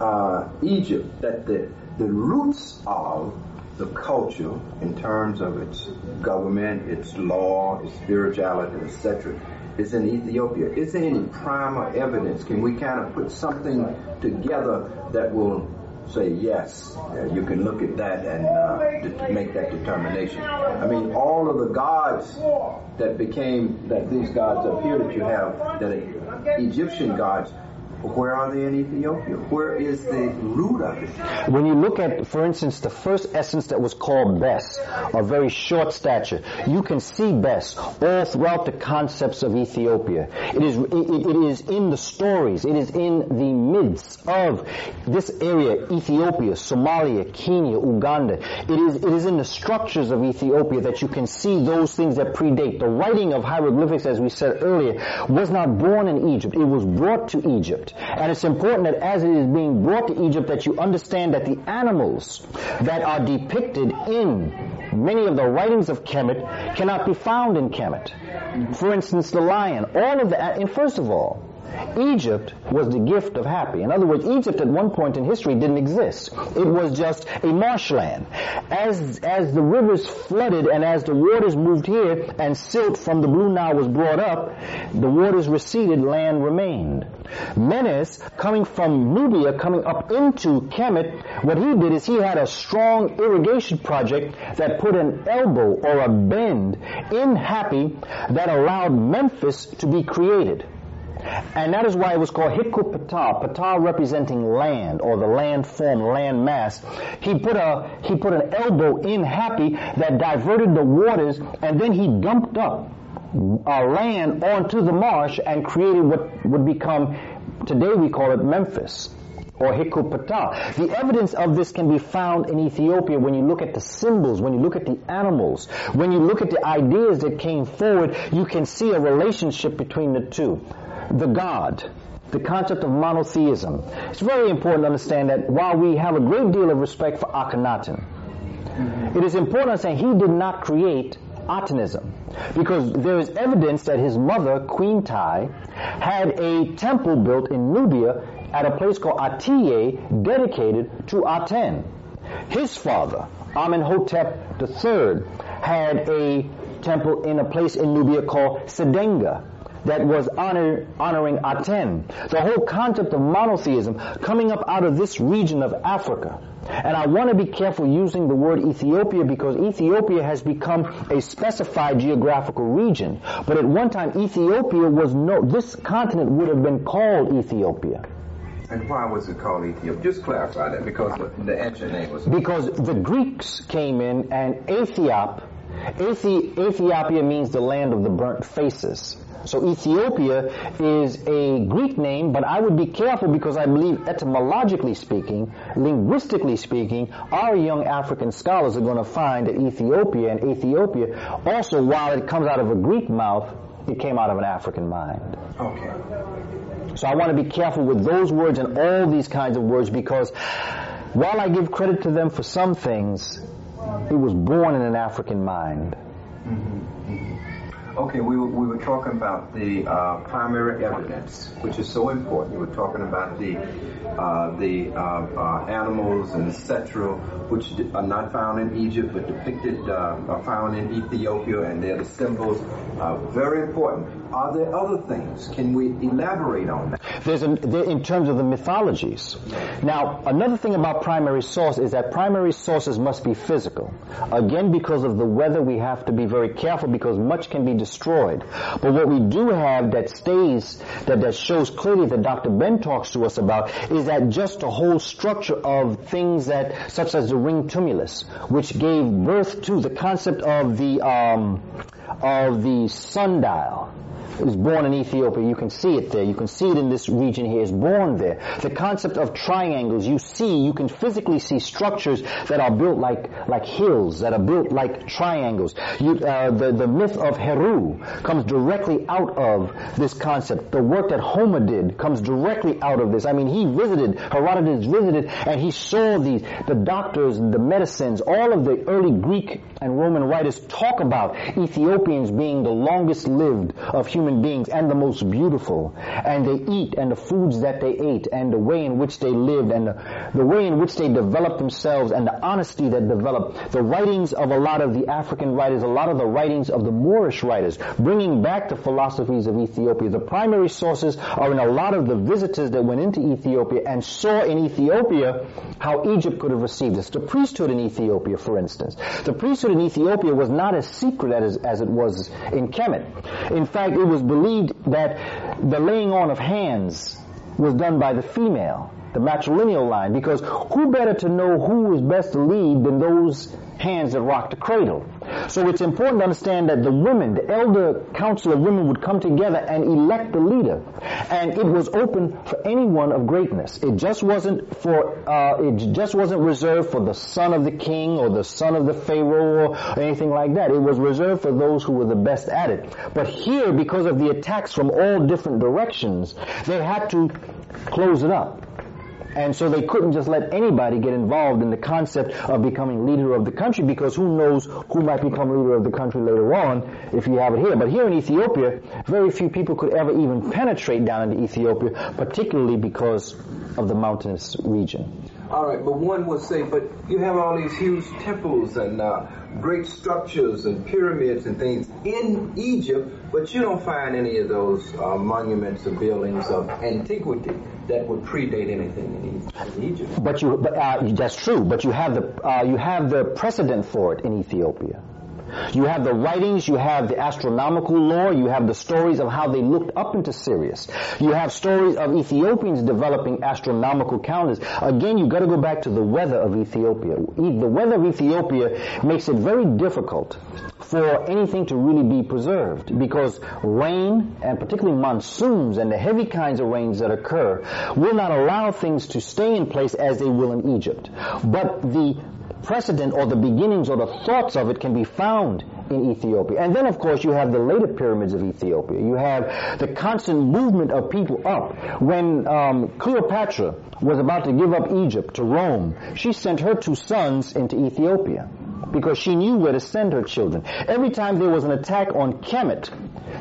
uh, Egypt, that the, the roots of the culture in terms of its government, its law, its spirituality, etc., is in Ethiopia. Is there any primer evidence? Can we kind of put something together that will say yes? Uh, you can look at that and uh, make that determination. I mean, all of the gods that became that these gods up here that you have, that Egyptian gods where are they in Ethiopia? Where is the root of it? When you look at, for instance, the first essence that was called Bes, a very short stature, you can see Bes all throughout the concepts of Ethiopia. It is, it, it is in the stories, it is in the midst of this area, Ethiopia, Somalia, Kenya, Uganda. It is, it is in the structures of Ethiopia that you can see those things that predate. The writing of hieroglyphics, as we said earlier, was not born in Egypt. It was brought to Egypt. And it's important that as it is being brought to Egypt that you understand that the animals that are depicted in many of the writings of Kemet cannot be found in Kemet. For instance, the lion, all of that, and first of all, Egypt was the gift of Hapi. In other words, Egypt at one point in history didn't exist. It was just a marshland. As, as the rivers flooded and as the waters moved here and silt from the Blue Nile was brought up, the waters receded, land remained. Menes, coming from Nubia, coming up into Kemet, what he did is he had a strong irrigation project that put an elbow or a bend in Hapi that allowed Memphis to be created. And that is why it was called Hiku Ptah, Ptah representing land or the land form, land mass. He put a, he put an elbow in Hapi that diverted the waters and then he dumped up uh, land onto the marsh and created what would become, today we call it Memphis or Hiku Ptah. The evidence of this can be found in Ethiopia when you look at the symbols, when you look at the animals, when you look at the ideas that came forward, you can see a relationship between the two the God, the concept of monotheism. It's very important to understand that while we have a great deal of respect for Akhenaten, it is important to say he did not create Atenism. Because there is evidence that his mother, Queen Tai, had a temple built in Nubia at a place called Atiye dedicated to Aten. His father, Amenhotep III, had a temple in a place in Nubia called Sedeinga that was honor, honoring Aten. The whole concept of monotheism coming up out of this region of Africa. And I want to be careful using the word Ethiopia because Ethiopia has become a specified geographical region. But at one time, Ethiopia was no, this continent would have been called Ethiopia. And why was it called Ethiopia? Just clarify that because the, ancient name was. Because the Greeks came in and Ethiop, Ethi- Ethiopia means the land of the burnt faces. So Ethiopia is a Greek name, but I would be careful because I believe etymologically speaking, linguistically speaking, our young African scholars are going to find that Ethiopia and Ethiopia also, while it comes out of a Greek mouth, it came out of an African mind. Okay. So I want to be careful with those words and all these kinds of words because while I give credit to them for some things, it was born in an African mind. Mm-hmm. Okay, we, were- we were talking about the uh, primary evidence, which is so important. We were talking about the uh, the uh, uh, animals and etc., which are not found in Egypt but depicted uh, are found in Ethiopia, and they're the symbols. Uh, very important. Are there other things? Can we elaborate on that? There's a, there, in terms of the mythologies. Now, another thing about primary source is that primary sources must be physical. Again, because of the weather, we have to be very careful because much can be destroyed. But what we do have that stays, that, that shows clearly that Dr. Ben talks to us about is that just a whole structure of things that, such as the ring tumulus, which gave birth to the concept of the, um, of the sundial. Was born in Ethiopia. You can see it there. You can see it in this region here. It's born there. The concept of triangles, you see, you can physically see structures that are built like, like hills, that are built like triangles. You, uh, the, the myth of Heru comes directly out of this concept. The work that Homer did comes directly out of this. I mean, he visited, Herodotus visited, and he saw these, the doctors, the medicines, all of the early Greek and Roman writers talk about Ethiopians being the longest lived of human beings and the most beautiful. And they eat and the foods that they ate and the way in which they lived and the, the way in which they developed themselves and the honesty that developed. The writings of a lot of the African writers, a lot of the writings of the Moorish writers, bringing back the philosophies of Ethiopia. The primary sources are in a lot of the visitors that went into Ethiopia and saw in Ethiopia how Egypt could have received this. The priesthood in Ethiopia, for instance. The priesthood in Ethiopia was not as secret as, as it was in Kemet. In fact, it was believed that the laying on of hands was done by the female, the matrilineal line, because who better to know who is best to lead than those hands that rocked the cradle? So it's important to understand that the women, the elder council of women would come together and elect the leader. And it was open for anyone of greatness. It just wasn't for, uh, it just wasn't reserved for the son of the king or the son of the pharaoh or anything like that. It was reserved for those who were the best at it. But here, because of the attacks from all different directions, they had to close it up. And so they couldn't just let anybody get involved in the concept of becoming leader of the country because who knows who might become leader of the country later on if you have it here. But here in Ethiopia, very few people could ever even penetrate down into Ethiopia, particularly because of the mountainous region. All right, but one would say, but you have all these huge temples and uh, great structures and pyramids and things in Egypt, but you don't find any of those uh, monuments or buildings of antiquity that would predate anything in, Egypt. But you, but, uh, that's true. But you have the uh, you have the precedent for it in Ethiopia. You have the writings, you have the astronomical lore, you have the stories of how they looked up into Sirius. You have stories of Ethiopians developing astronomical calendars. Again, you've got to go back to the weather of Ethiopia. The weather of Ethiopia makes it very difficult for anything to really be preserved because rain and particularly monsoons and the heavy kinds of rains that occur will not allow things to stay in place as they will in Egypt. But the precedent or the beginnings or the thoughts of it can be found in Ethiopia. And then of course you have the later pyramids of Ethiopia. You have the constant movement of people up. When um, Cleopatra was about to give up Egypt to Rome, she sent her two sons into Ethiopia. because she knew where to send her children. Every time there was an attack on Kemet,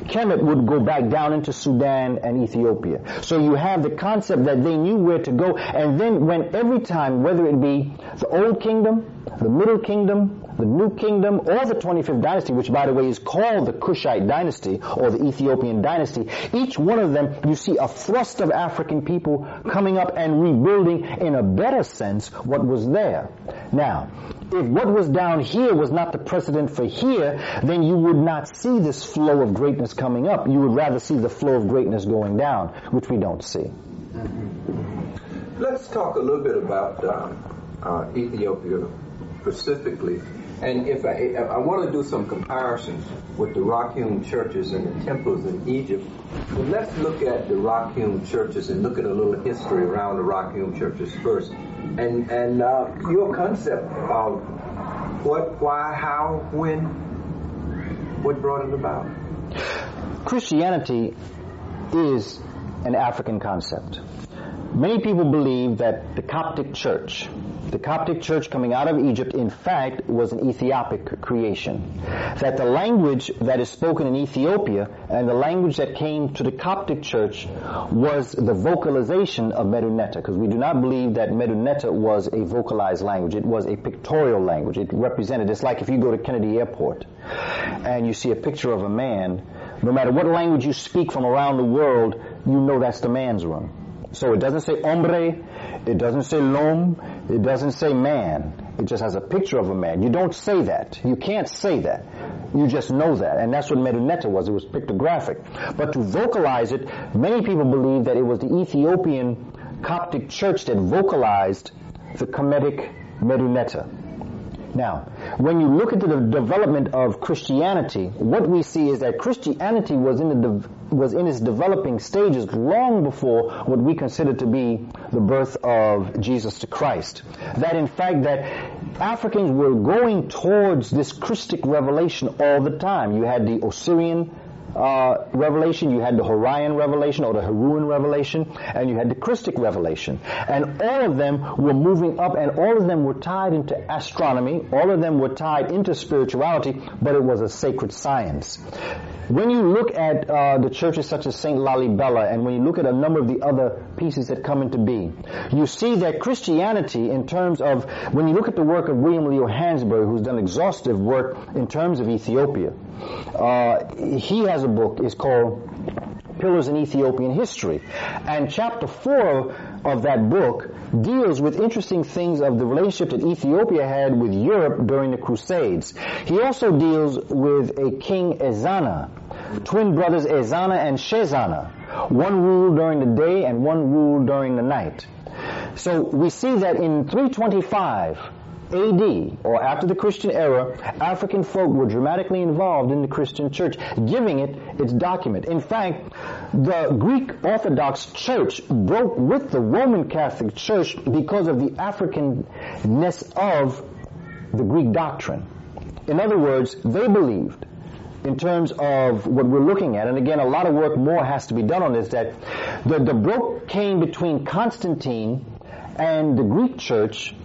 Kemet would go back down into Sudan and Ethiopia. So you have the concept that they knew where to go, and then when every time, whether it be the Old Kingdom, the Middle Kingdom, the New Kingdom, or the 25th dynasty, which by the way is called the Kushite dynasty or the Ethiopian dynasty, each one of them you see a thrust of African people coming up and rebuilding in a better sense what was there. Now, if what was down here was not the precedent for here, then you would not see this flow of greatness coming up. You would rather see the flow of greatness going down, which we don't see. Let's talk a little bit about uh, uh, Ethiopia specifically. And if I, I want to do some comparisons with the rock-hewn churches and the temples in Egypt, well, let's look at the rock-hewn churches and look at a little history around the rock-hewn churches first. And, and uh, your concept of what, why, how, when, what brought it about? Christianity is an African concept. Many people believe that the Coptic Church, the Coptic Church coming out of Egypt, in fact, was an Ethiopic creation. That the language that is spoken in Ethiopia and the language that came to the Coptic Church was the vocalization of Medunetta, because we do not believe that Medunetta was a vocalized language. It was a pictorial language. It represented, it's like if you go to Kennedy Airport and you see a picture of a man, no matter what language you speak from around the world, you know that's the man's room. So it doesn't say hombre, it doesn't say lom, it doesn't say man. It just has a picture of a man. You don't say that. You can't say that. You just know that. And that's what Medunetta was. It was pictographic. But to vocalize it, many people believe that it was the Ethiopian Coptic church that vocalized the Kemetic Medunetta. Now, when you look into the development of Christianity, what we see is that Christianity was in the de- was in its developing stages long before what we consider to be the birth of Jesus to Christ. That in fact that Africans were going towards this Christic revelation all the time. You had the Osirian uh, revelation, you had the Hurrian revelation or the Heruan revelation, and you had the Christic revelation. And all of them were moving up and all of them were tied into astronomy, all of them were tied into spirituality, but it was a sacred science. When you look at uh, the churches such as St. Lalibela and when you look at a number of the other pieces that come into being, you see that Christianity in terms of, when you look at the work of William Leo Hansberry, who's done exhaustive work in terms of Ethiopia, uh, he has a book, it's called Pillars in Ethiopian History. And chapter 4 of that book deals with interesting things of the relationship that Ethiopia had with Europe during the Crusades. He also deals with a king Ezana, twin brothers Ezana and Shezana. One ruled during the day and one ruled during the night. So we see that in 325, AD, or after the Christian era, African folk were dramatically involved in the Christian church, giving it its document. In fact, the Greek Orthodox Church broke with the Roman Catholic Church because of the Africanness of the Greek doctrine. In other words, they believed in terms of what we're looking at, and again, a lot of work more has to be done on this, that the, the broke came between Constantine and the Greek church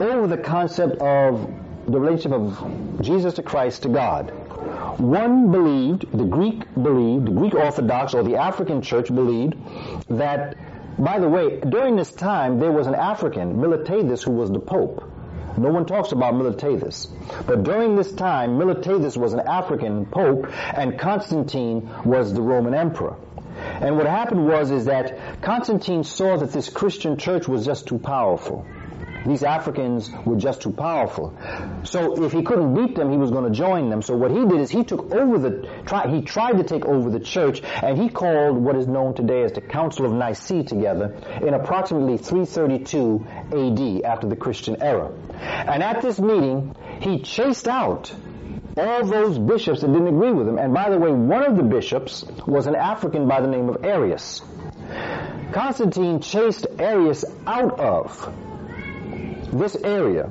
over the concept of the relationship of Jesus to Christ to God. One believed, the Greek believed, the Greek Orthodox or the African church believed that, by the way, during this time there was an African, Miltiades, who was the Pope. No one talks about Miltiades. But during this time, Miltiades was an African Pope and Constantine was the Roman Emperor. And what happened was is that Constantine saw that this Christian church was just too powerful. These Africans were just too powerful. So if he couldn't beat them, he was going to join them. So what he did is he took over the, try, he tried to take over the church and he called what is known today as the Council of Nicaea together in approximately 332 AD after the Christian era. And at this meeting, he chased out all those bishops that didn't agree with him. And by the way, one of the bishops was an African by the name of Arius. Constantine chased Arius out of this area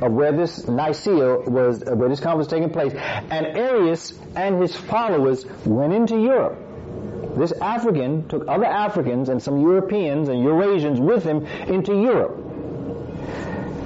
of where this Nicaea was, uh, where this conference was taking place, and Arius and his followers went into Europe. This African took other Africans and some Europeans and Eurasians with him into Europe.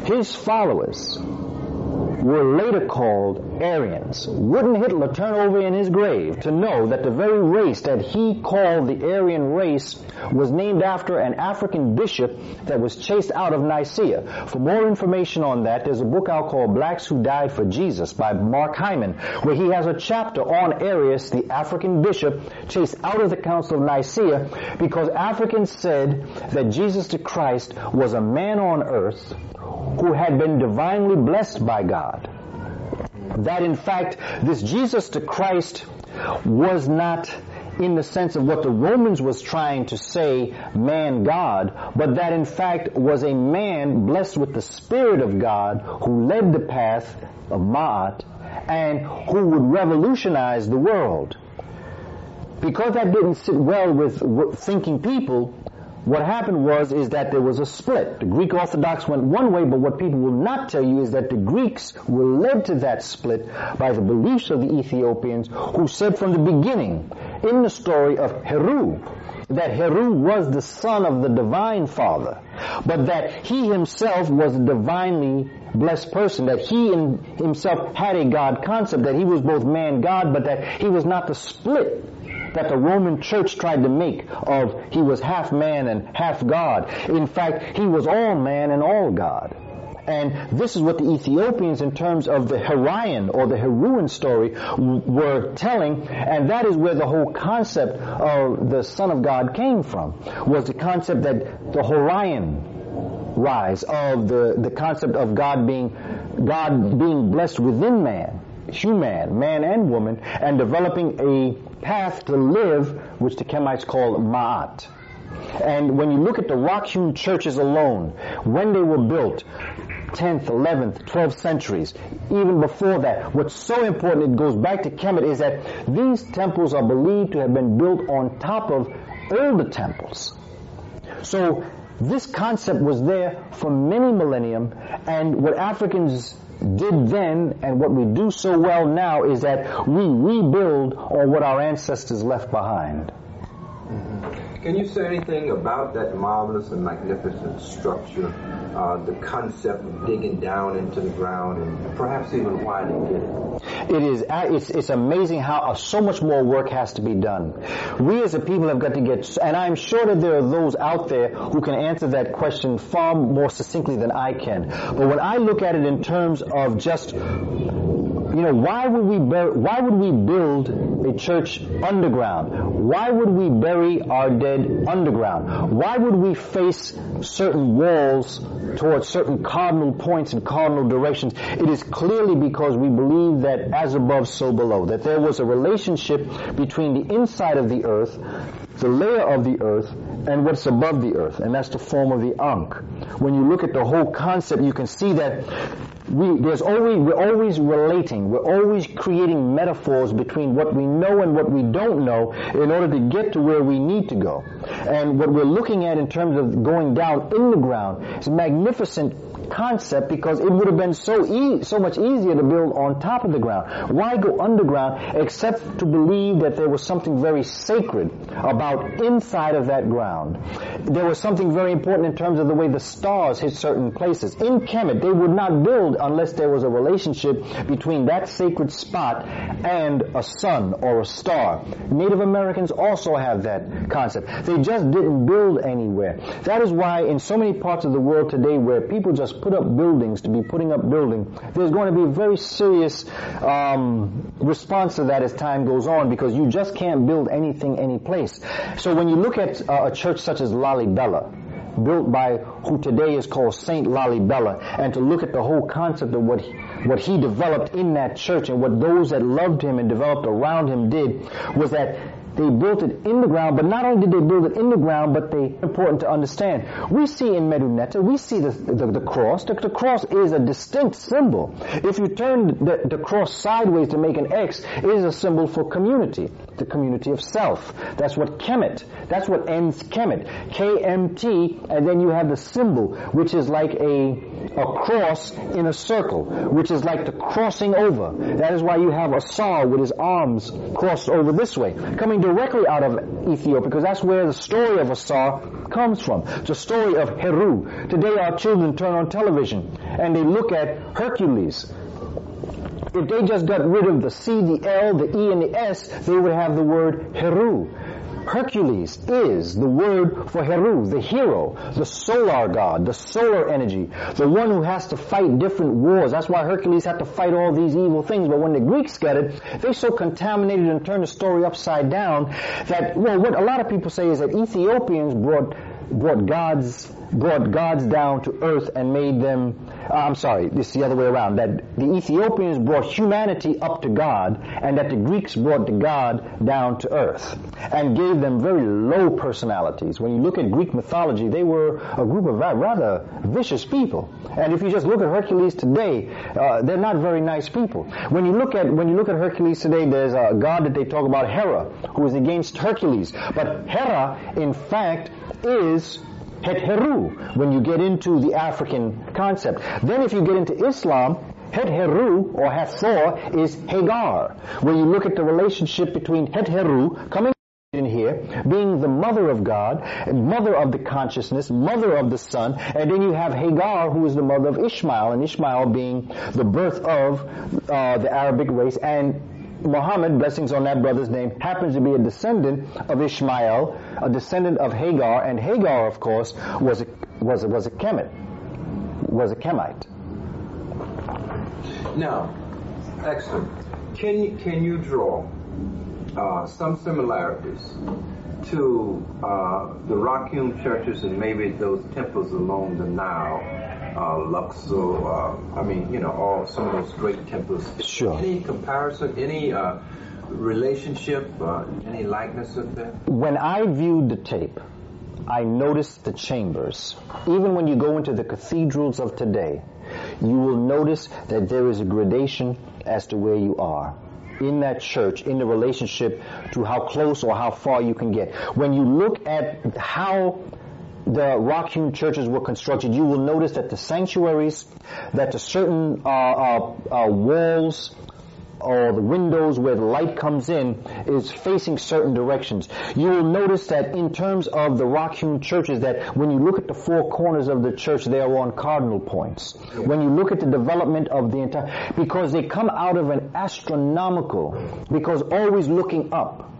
His followers were later called Aryans. Wouldn't Hitler turn over in his grave to know that the very race that he called the Aryan race was named after an African bishop that was chased out of Nicaea? For more information on that, there's a book out called Blacks Who Died for Jesus by Mark Hyman, where he has a chapter on Arius, the African bishop chased out of the Council of Nicaea because Africans said that Jesus the Christ was a man on earth who had been divinely blessed by God. That in fact, this Jesus the Christ was not in the sense of what the Romans was trying to say, man God, but that in fact was a man blessed with the Spirit of God who led the path of Ma'at and who would revolutionize the world. Because that didn't sit well with thinking people, what happened was is that there was a split. The Greek Orthodox went one way, but what people will not tell you is that the Greeks were led to that split by the beliefs of the Ethiopians who said from the beginning in the story of Heru that Heru was the son of the divine father, but that he himself was a divinely blessed person, that he himself had a God concept, that he was both man and God, but that he was not the split that the Roman church tried to make of he was half man and half God. In fact, he was all man and all God. And this is what the Ethiopians, in terms of the Hurrian or the Heruan story, were telling, and that is where the whole concept of the Son of God came from, was the concept that the Hurrian rise of the, the concept of God being, God being blessed within man, human, man and woman, and developing a path to live, which the Kemites call Ma'at. And when you look at the rock-hewn churches alone, when they were built, 10th, 11th, 12th centuries, even before that, what's so important, it goes back to Kemet, is that these temples are believed to have been built on top of older temples. So this concept was there for many millennium, and what Africans did then and what we do so well now is that we rebuild on what our ancestors left behind. Can you say anything about that marvelous and magnificent structure, uh, the concept of digging down into the ground, and perhaps even why they did it? It is. It's, it's amazing how uh, so much more work has to be done. We as a people have got to get, and I'm sure that there are those out there who can answer that question far more succinctly than I can. But when I look at it in terms of just you know, why would we bur- why would we build a church underground? Why would we bury our dead underground? Why would we face certain walls towards certain cardinal points and cardinal directions? It is clearly because we believe that as above, so below, that there was a relationship between the inside of the earth, the layer of the earth, and what's above the earth, and that's the form of the Ankh. When you look at the whole concept, you can see that we, there's always, we're always relating, we're always creating metaphors between what we know and what we don't know in order to get to where we need to go. And what we're looking at in terms of going down in the ground is magnificent concept because it would have been so e- so much easier to build on top of the ground. Why go underground except to believe that there was something very sacred about inside of that ground? There was something very important in terms of the way the stars hit certain places. In Kemet, they would not build unless there was a relationship between that sacred spot and a sun or a star. Native Americans also have that concept. They just didn't build anywhere. That is why in so many parts of the world today where people just put up buildings to be putting up building, there's going to be a very serious um, response to that as time goes on because you just can't build anything any place. So when you look at uh, a church such as Lalibela, built by who today is called Saint Lalibela, and to look at the whole concept of what he, what he developed in that church and what those that loved him and developed around him did was that they built it in the ground, but not only did they build it in the ground, but they important to understand. We see in Meduneta, we see the, the, the cross. The, the, cross is a distinct symbol. If you turn the, the cross sideways to make an X, it is a symbol for community, the community of self. That's what Kemet, that's what ends Kemet. KMT, and then you have the symbol, which is like a a cross in a circle, which is like the crossing over. That is why you have Asar with his arms crossed over this way, coming directly out of Ethiopia, because that's where the story of Asar comes from. The story of Heru. Today our children turn on television and they look at Hercules If they just got rid of the C, the L, the E, and the S, they would have the word Heru. Hercules is the word for Heru, the hero, the solar god, the solar energy, the one who has to fight different wars. That's why Hercules had to fight all these evil things. But when the Greeks got it, they so contaminated and turned the story upside down that, well, what a lot of people say is that Ethiopians brought brought gods brought gods down to earth and made them uh, I'm sorry, this is the other way around, that the Ethiopians brought humanity up to God and that the Greeks brought the God down to earth and gave them very low personalities. When you look at Greek mythology, they were a group of rather vicious people. And if you just look at Hercules today, uh, they're not very nice people. When you look at when you look at Hercules today, there's a god that they talk about, Hera, who is against Hercules. But Hera, in fact, is Het Heru when you get into the African concept. Then if you get into Islam, Het Heru or Hathor is Hagar. When you look at the relationship between Het Heru coming in here, being the mother of God, mother of the consciousness, mother of the son, and then you have Hagar, who is the mother of Ishmael, and Ishmael being the birth of uh, the Arabic race, and Muhammad, blessings on that brother's name, happens to be a descendant of Ishmael, a descendant of Hagar, and Hagar, of course, was a, was a, was a Kemet, was a Kemite. Now, excellent. Can can you draw uh, some similarities to uh, the rock-hewn churches and maybe those temples along the Nile uh, Luxor, uh, I mean, you know, all some of those great temples. Sure. Any comparison, any uh, relationship, uh, any likeness of them? When I viewed the tape, I noticed the chambers. Even when you go into the cathedrals of today, you will notice that there is a gradation as to where you are in that church, in the relationship to how close or how far you can get. When you look at how the rock-hewn churches were constructed, you will notice that the sanctuaries, that the certain uh, uh, uh, walls or the windows where the light comes in is facing certain directions. You will notice that in terms of the rock-hewn churches, that when you look at the four corners of the church, they are on cardinal points. When you look at the development of the entire, because they come out of an astronomical, because always looking up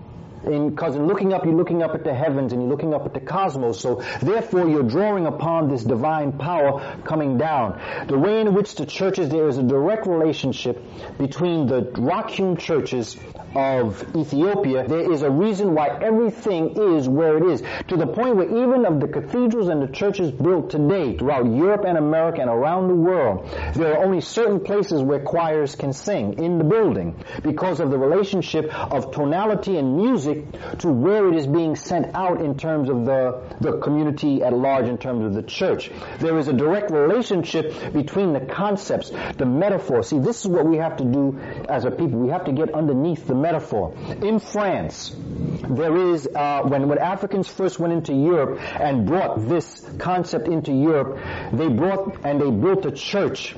because in, in looking up, you're looking up at the heavens and you're looking up at the cosmos. So therefore, you're drawing upon this divine power coming down. The way in which the churches, there is a direct relationship between the rock-hewn churches of Ethiopia. There is a reason why everything is where it is. To the point where even of the cathedrals and the churches built today throughout Europe and America and around the world, there are only certain places where choirs can sing in the building because of the relationship of tonality and music to where it is being sent out in terms of the, the community at large, in terms of the church. There is a direct relationship between the concepts, the metaphor. See, this is what we have to do as a people. We have to get underneath the metaphor. In France, there is, uh, when, when Africans first went into Europe and brought this concept into Europe, they brought and they built a church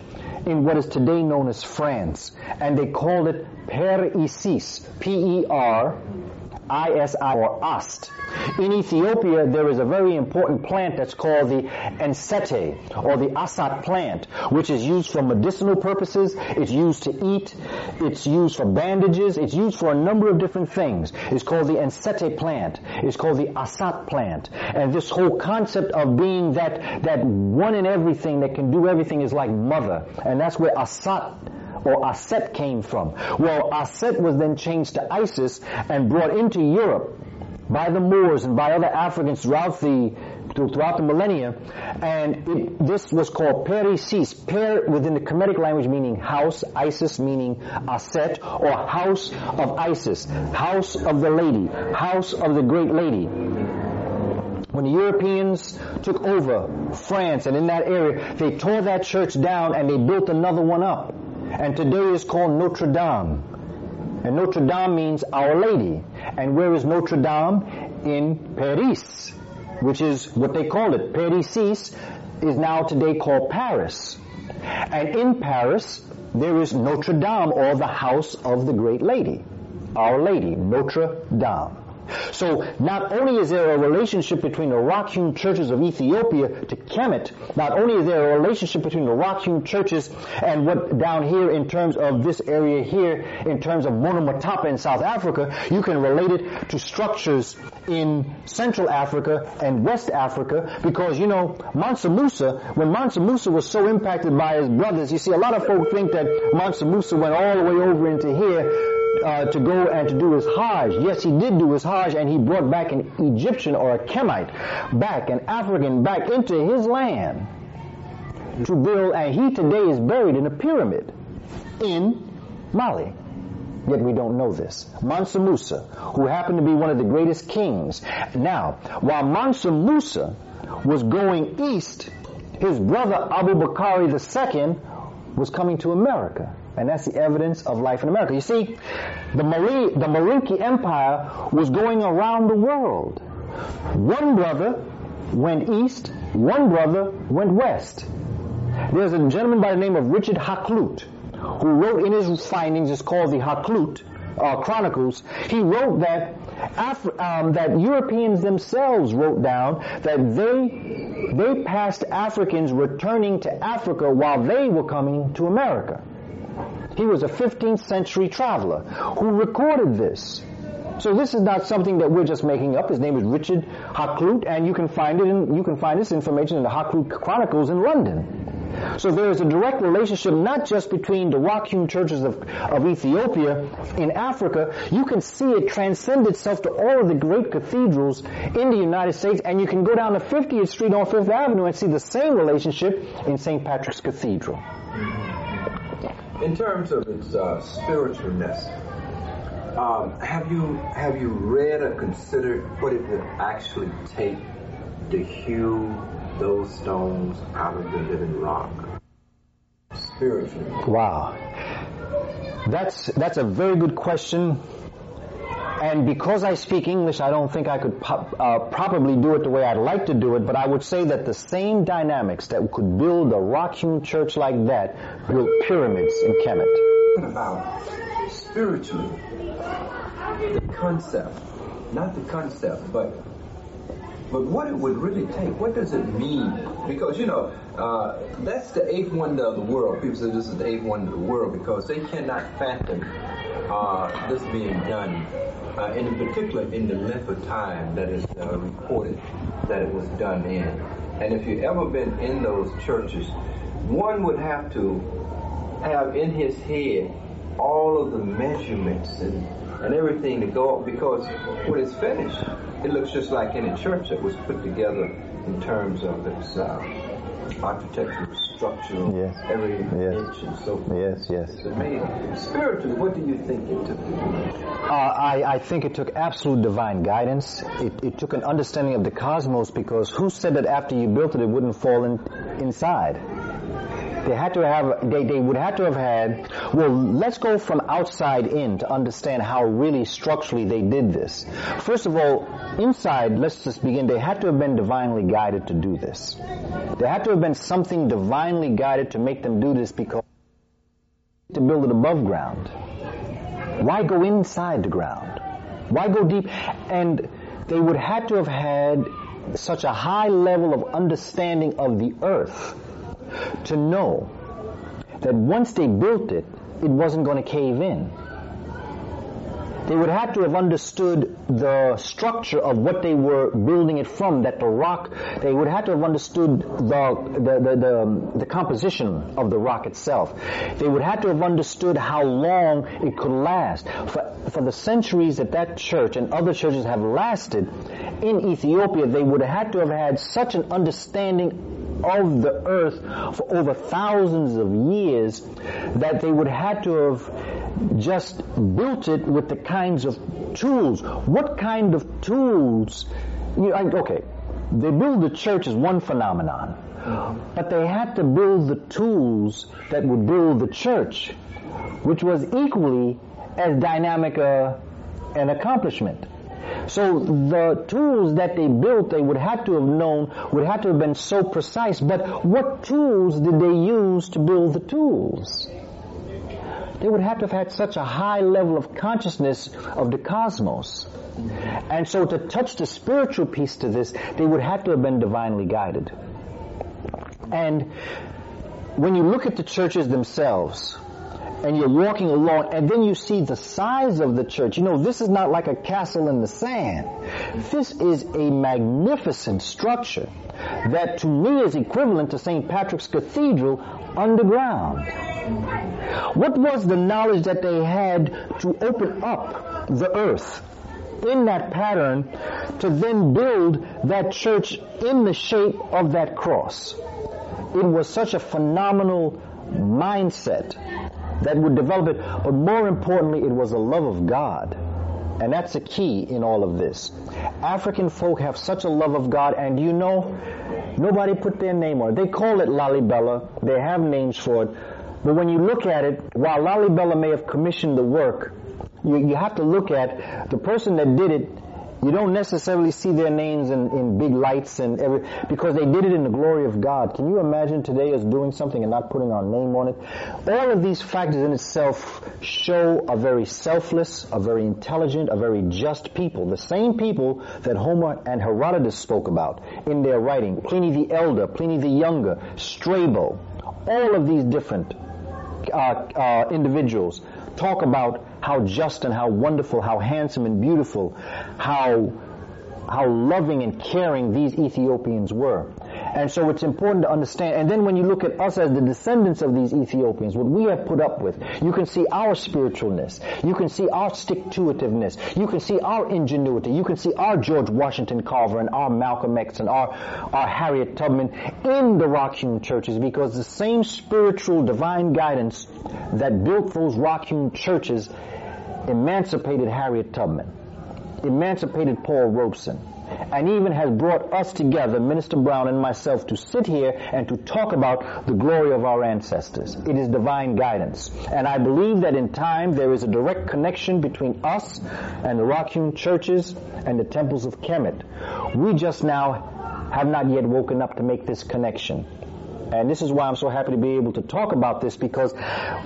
in what is today known as France. And they called it Per Isis, P-E-R ISI or AST. In Ethiopia, there is a very important plant that's called the ensete or the asat plant, which is used for medicinal purposes. It's used to eat. It's used for bandages. It's used for a number of different things. It's called the ensete plant. It's called the asat plant. And this whole concept of being that, that one in everything that can do everything is like mother. And that's where asat or Aset came from. Well, Aset was then changed to Isis and brought into Europe by the Moors and by other Africans throughout the throughout the millennia, and it, this was called Perisis. Per within the Kemetic language meaning house, Isis meaning Aset, or house of Isis, house of the lady, house of the great lady. When the Europeans took over France and in that area, they tore that church down and they built another one up and today is called Notre Dame. And Notre Dame means Our Lady. And where is Notre Dame? In Paris, which is what they call it. Perisis is now today called Paris. And in Paris, there is Notre Dame, or the house of the Great Lady. Our Lady, Notre Dame. So not only is there a relationship between the rock-hewn churches of Ethiopia to Kemet, not only is there a relationship between the rock-hewn churches and what down here in terms of this area here, in terms of Monomotapa in South Africa, you can relate it to structures in Central Africa and West Africa because, you know, Mansa Musa, when Mansa Musa was so impacted by his brothers, you see, a lot of folk think that Mansa Musa went all the way over into here uh, to go and to do his Hajj. Yes, he did do his Hajj and he brought back an Egyptian or a Kemite back, an African back into his land to build, and he today is buried in a pyramid in Mali. Yet we don't know this. Mansa Musa, who happened to be one of the greatest kings. Now, while Mansa Musa was going east, his brother Abu Bakari II was coming to America. And that's the evidence of life in America. You see, the, Mari- the Empire was going around the world. One brother went east, one brother went west. There's a gentleman by the name of Richard Hakluyt who wrote in his findings, it's called the Hakluyt uh, Chronicles, he wrote that um, that Europeans themselves wrote down that they they passed Africans returning to Africa while they were coming to America. He was a 15th century traveler who recorded this. So this is not something that we're just making up. His name is Richard Hakluyt, and you can find it in, you can find this information in the Hakluyt Chronicles in London. So there is a direct relationship not just between the rock-hewn churches of, of Ethiopia in Africa, you can see it transcend itself to all of the great cathedrals in the United States, and you can go down to 50th Street on Fifth Avenue and see the same relationship in St. Patrick's Cathedral. In terms of its uh, spiritualness, um, have you have you read or considered what it would actually take to hew those stones out of the living rock spiritually? Wow, that's that's a very good question. And because I speak English, I don't think I could uh, probably do it the way I'd like to do it, but I would say that the same dynamics that could build a rock-hewn church like that built pyramids in Kemet. About spiritually? The concept, not the concept, but but what it would really take. What does it mean? Because you know, uh, that's the eighth wonder of the world. People say this is the eighth wonder of the world because they cannot fathom uh, this being done. Uh, and in particular, in the length of time that is uh, reported that it was done in. And if you've ever been in those churches, one would have to have in his head all of the measurements and, and everything to go up because when it's finished, it looks just like any church that was put together in terms of its uh, architectural structure, Yes. every Yes. inch and so forth. Yes, yes. It's amazing. Spiritually, what do you think it took to do it? Uh, I, I think it took absolute divine guidance. It, it took an understanding of the cosmos because who said that after you built it, it wouldn't fall in, inside? They had to have, they, they would have to have had, well, let's go from outside in to understand how really structurally they did this. First of all, inside, let's just begin, they had to have been divinely guided to do this. There had to have been something divinely guided to make them do this because to build it above ground. Why go inside the ground? Why go deep? And they would have to have had such a high level of understanding of the earth to know that once they built it, it wasn't going to cave in. They would have to have understood the structure of what they were building it from, that the rock, they would have to have understood the, the, the, the, the composition of the rock itself. They would have to have understood how long it could last. For, for the centuries that that church and other churches have lasted in Ethiopia, they would have had to have had such an understanding of the earth for over thousands of years that they would have to have just built it with the kinds of tools. What kind of tools? You, I, okay, they build the church as one phenomenon, but they had to build the tools that would build the church, which was equally as dynamic a, an accomplishment. So the tools that they built, they would have to have known, would have to have been so precise. But what tools did they use to build the tools? they would have to have had such a high level of consciousness of the cosmos. And so to touch the spiritual piece to this, they would have to have been divinely guided. And when you look at the churches themselves, and you're walking along and then you see the size of the church. You know, this is not like a castle in the sand. This is a magnificent structure that to me is equivalent to St. Patrick's Cathedral underground. What was the knowledge that they had to open up the earth in that pattern to then build that church in the shape of that cross? It was such a phenomenal mindset that would develop it. But more importantly, it was a love of God. And that's a key in all of this. African folk have such a love of God, and you know, nobody put their name on it. They call it Lalibela. They have names for it. But when you look at it, while Lalibela may have commissioned the work, you, you have to look at the person that did it you don't necessarily see their names in, in big lights and every, because they did it in the glory of God. Can you imagine today as doing something and not putting our name on it? All of these factors in itself show a very selfless, a very intelligent, a very just people. The same people that Homer and Herodotus spoke about in their writing. Pliny the Elder, Pliny the Younger, Strabo. All of these different uh, uh, individuals talk about how just and how wonderful, how handsome and beautiful, how, how loving and caring these Ethiopians were. And so it's important to understand. And then when you look at us as the descendants of these Ethiopians, what we have put up with, you can see our spiritualness. You can see our stick-to-itiveness. You can see our ingenuity. You can see our George Washington Carver and our Malcolm X and our, our Harriet Tubman in the rock-hewn churches because the same spiritual divine guidance that built those rock-hewn churches emancipated Harriet Tubman, emancipated Paul Robeson, and even has brought us together, Minister Brown and myself, to sit here and to talk about the glory of our ancestors. It is divine guidance. And I believe that in time there is a direct connection between us and the rock-hewn churches and the temples of Kemet. We just now have not yet woken up to make this connection. And this is why I'm so happy to be able to talk about this because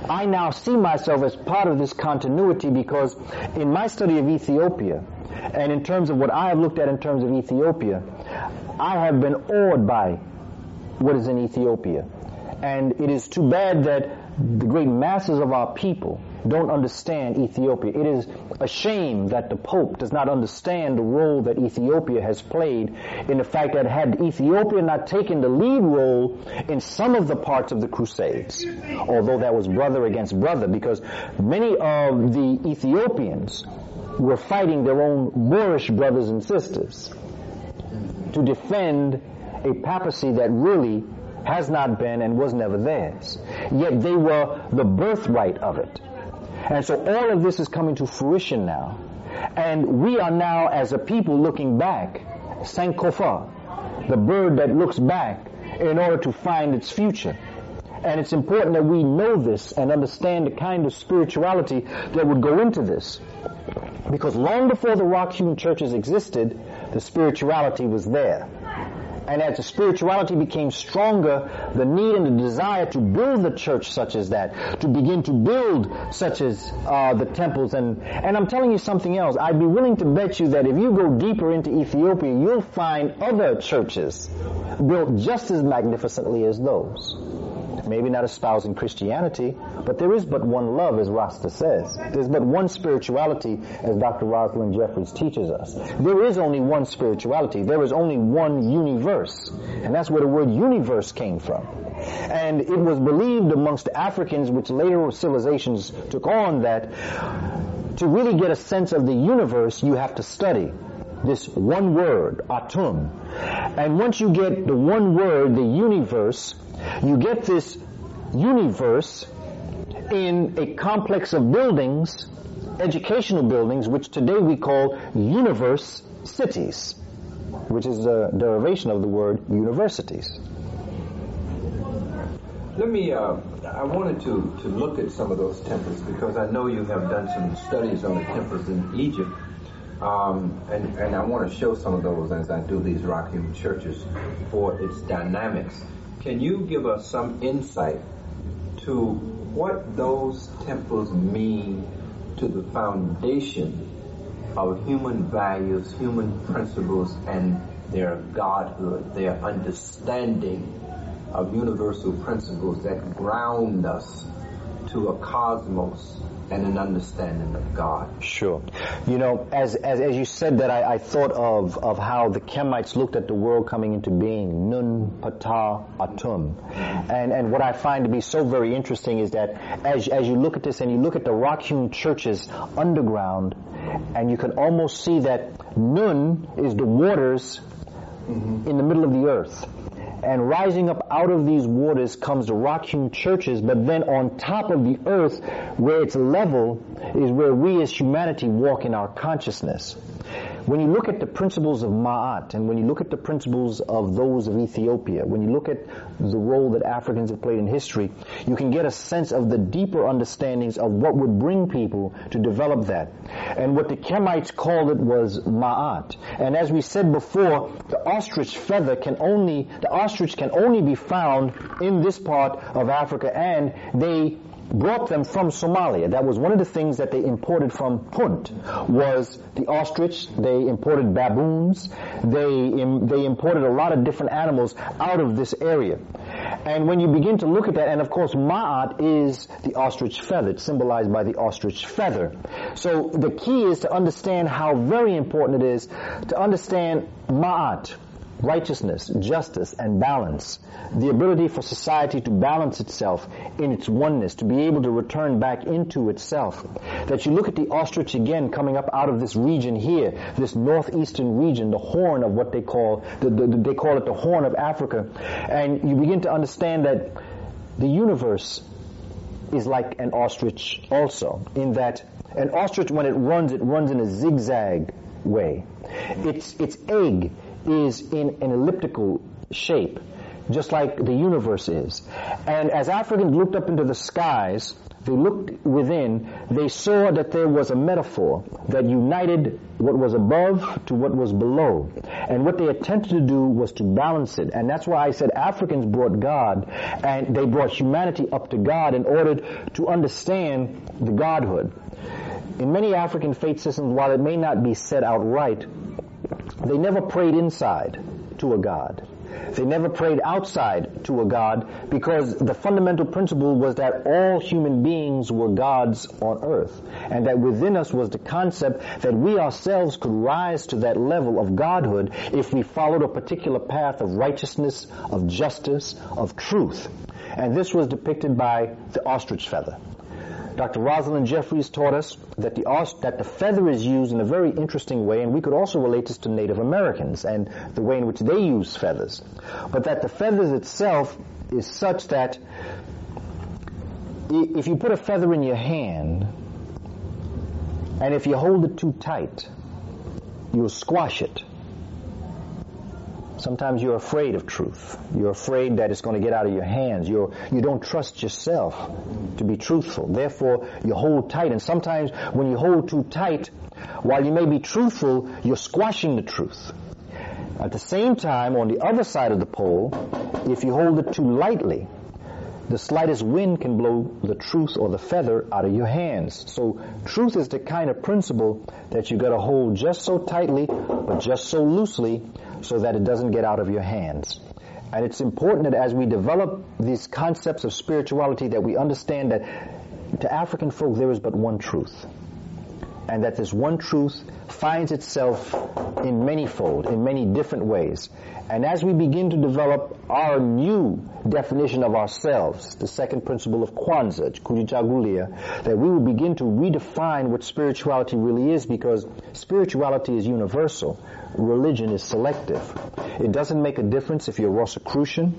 I now see myself as part of this continuity because in my study of Ethiopia, and in terms of what I have looked at in terms of Ethiopia, I have been awed by what is in Ethiopia. And it is too bad that the great masses of our people don't understand Ethiopia. It is a shame that the Pope does not understand the role that Ethiopia has played in the fact that had Ethiopia not taken the lead role in some of the parts of the Crusades, although that was brother against brother, because many of the Ethiopians were fighting their own Moorish brothers and sisters to defend a papacy that really has not been and was never theirs. Yet they were the birthright of it. And so all of this is coming to fruition now. And we are now, as a people, looking back, Sankofa, the bird that looks back in order to find its future. And it's important that we know this and understand the kind of spirituality that would go into this. Because long before the rock-hewn churches existed, the spirituality was there. And as the spirituality became stronger, the need and the desire to build the church such as that, to begin to build such as uh, the temples. And, and I'm telling you something else. I'd be willing to bet you that if you go deeper into Ethiopia, you'll find other churches built just as magnificently as those maybe not espousing Christianity, but there is but one love, as Rasta says. There's but one spirituality, as Dr. Rosalind Jeffries teaches us. There is only one spirituality. There is only one universe. And that's where the word universe came from. And it was believed amongst Africans, which later civilizations took on, that to really get a sense of the universe, you have to study this one word, atum. And once you get the one word, the universe, you get this universe in a complex of buildings, educational buildings, which today we call universe cities, which is a derivation of the word universities. Let me, uh, I wanted to, to look at some of those temples because I know you have done some studies on the temples in Egypt. Um, and, and I want to show some of those as I do these rock-hewn churches for its dynamics. Can you give us some insight to what those temples mean to the foundation of human values, human principles, and their godhood, their understanding of universal principles that ground us to a cosmos and an understanding of God. Sure. You know, as, as, as you said that, I, I thought of, of how the Kemites looked at the world coming into being, Nun Ptah Atum. And, and what I find to be so very interesting is that as, as you look at this and you look at the rock-hewn churches underground, and you can almost see that Nun is the waters mm-hmm. in the middle of the earth. And rising up out of these waters comes the rock-hewn churches, but then on top of the earth, where it's level, is where we as humanity walk in our consciousness. When you look at the principles of Ma'at, and when you look at the principles of those of Ethiopia, when you look at the role that Africans have played in history, you can get a sense of the deeper understandings of what would bring people to develop that. And what the Kemites called it was Ma'at. And as we said before, the ostrich feather can only, the ostrich can only be found in this part of Africa, and they brought them from Somalia. That was one of the things that they imported from Punt was the ostrich. They imported baboons. They they imported a lot of different animals out of this area. And when you begin to look at that, and of course Ma'at is the ostrich feather. Symbolized by the ostrich feather. So the key is to understand how very important it is to understand Ma'at righteousness, justice, and balance. The ability for society to balance itself in its oneness, to be able to return back into itself. That you look at the ostrich again coming up out of this region here, this northeastern region, the horn of what they call, the, the, they call it the horn of Africa, and you begin to understand that the universe is like an ostrich also, in that an ostrich when it runs, it runs in a zigzag way. Its, its egg is in an elliptical shape, just like the universe is. And as Africans looked up into the skies, they looked within, they saw that there was a metaphor that united what was above to what was below. And what they attempted to do was to balance it. And that's why I said Africans brought God and they brought humanity up to God in order to understand the Godhood. In many African faith systems, while it may not be said outright, they never prayed inside to a God. They never prayed outside to a God because the fundamental principle was that all human beings were gods on earth and that within us was the concept that we ourselves could rise to that level of godhood if we followed a particular path of righteousness, of justice, of truth. And this was depicted by the ostrich feather. Dr. Rosalind Jeffries taught us that the, that the feather is used in a very interesting way, and we could also relate this to Native Americans and the way in which they use feathers. But that the feathers itself is such that if you put a feather in your hand, and if you hold it too tight, you'll squash it. Sometimes you're afraid of truth. You're afraid that it's going to get out of your hands. You're, you don't trust yourself to be truthful. Therefore, you hold tight. And sometimes when you hold too tight, while you may be truthful, you're squashing the truth. At the same time, on the other side of the pole, if you hold it too lightly, the slightest wind can blow the truth or the feather out of your hands. So truth is the kind of principle that you've gotta hold just so tightly, but just so loosely so that it doesn't get out of your hands. And it's important that as we develop these concepts of spirituality that we understand that to African folk there is but one truth. And that this one truth finds itself in many fold, in many different ways. And as we begin to develop our new definition of ourselves, the second principle of Kwanzaa, Kujichagulia, that we will begin to redefine what spirituality really is because spirituality is universal. Religion is selective. It doesn't make a difference if you're Rosicrucian,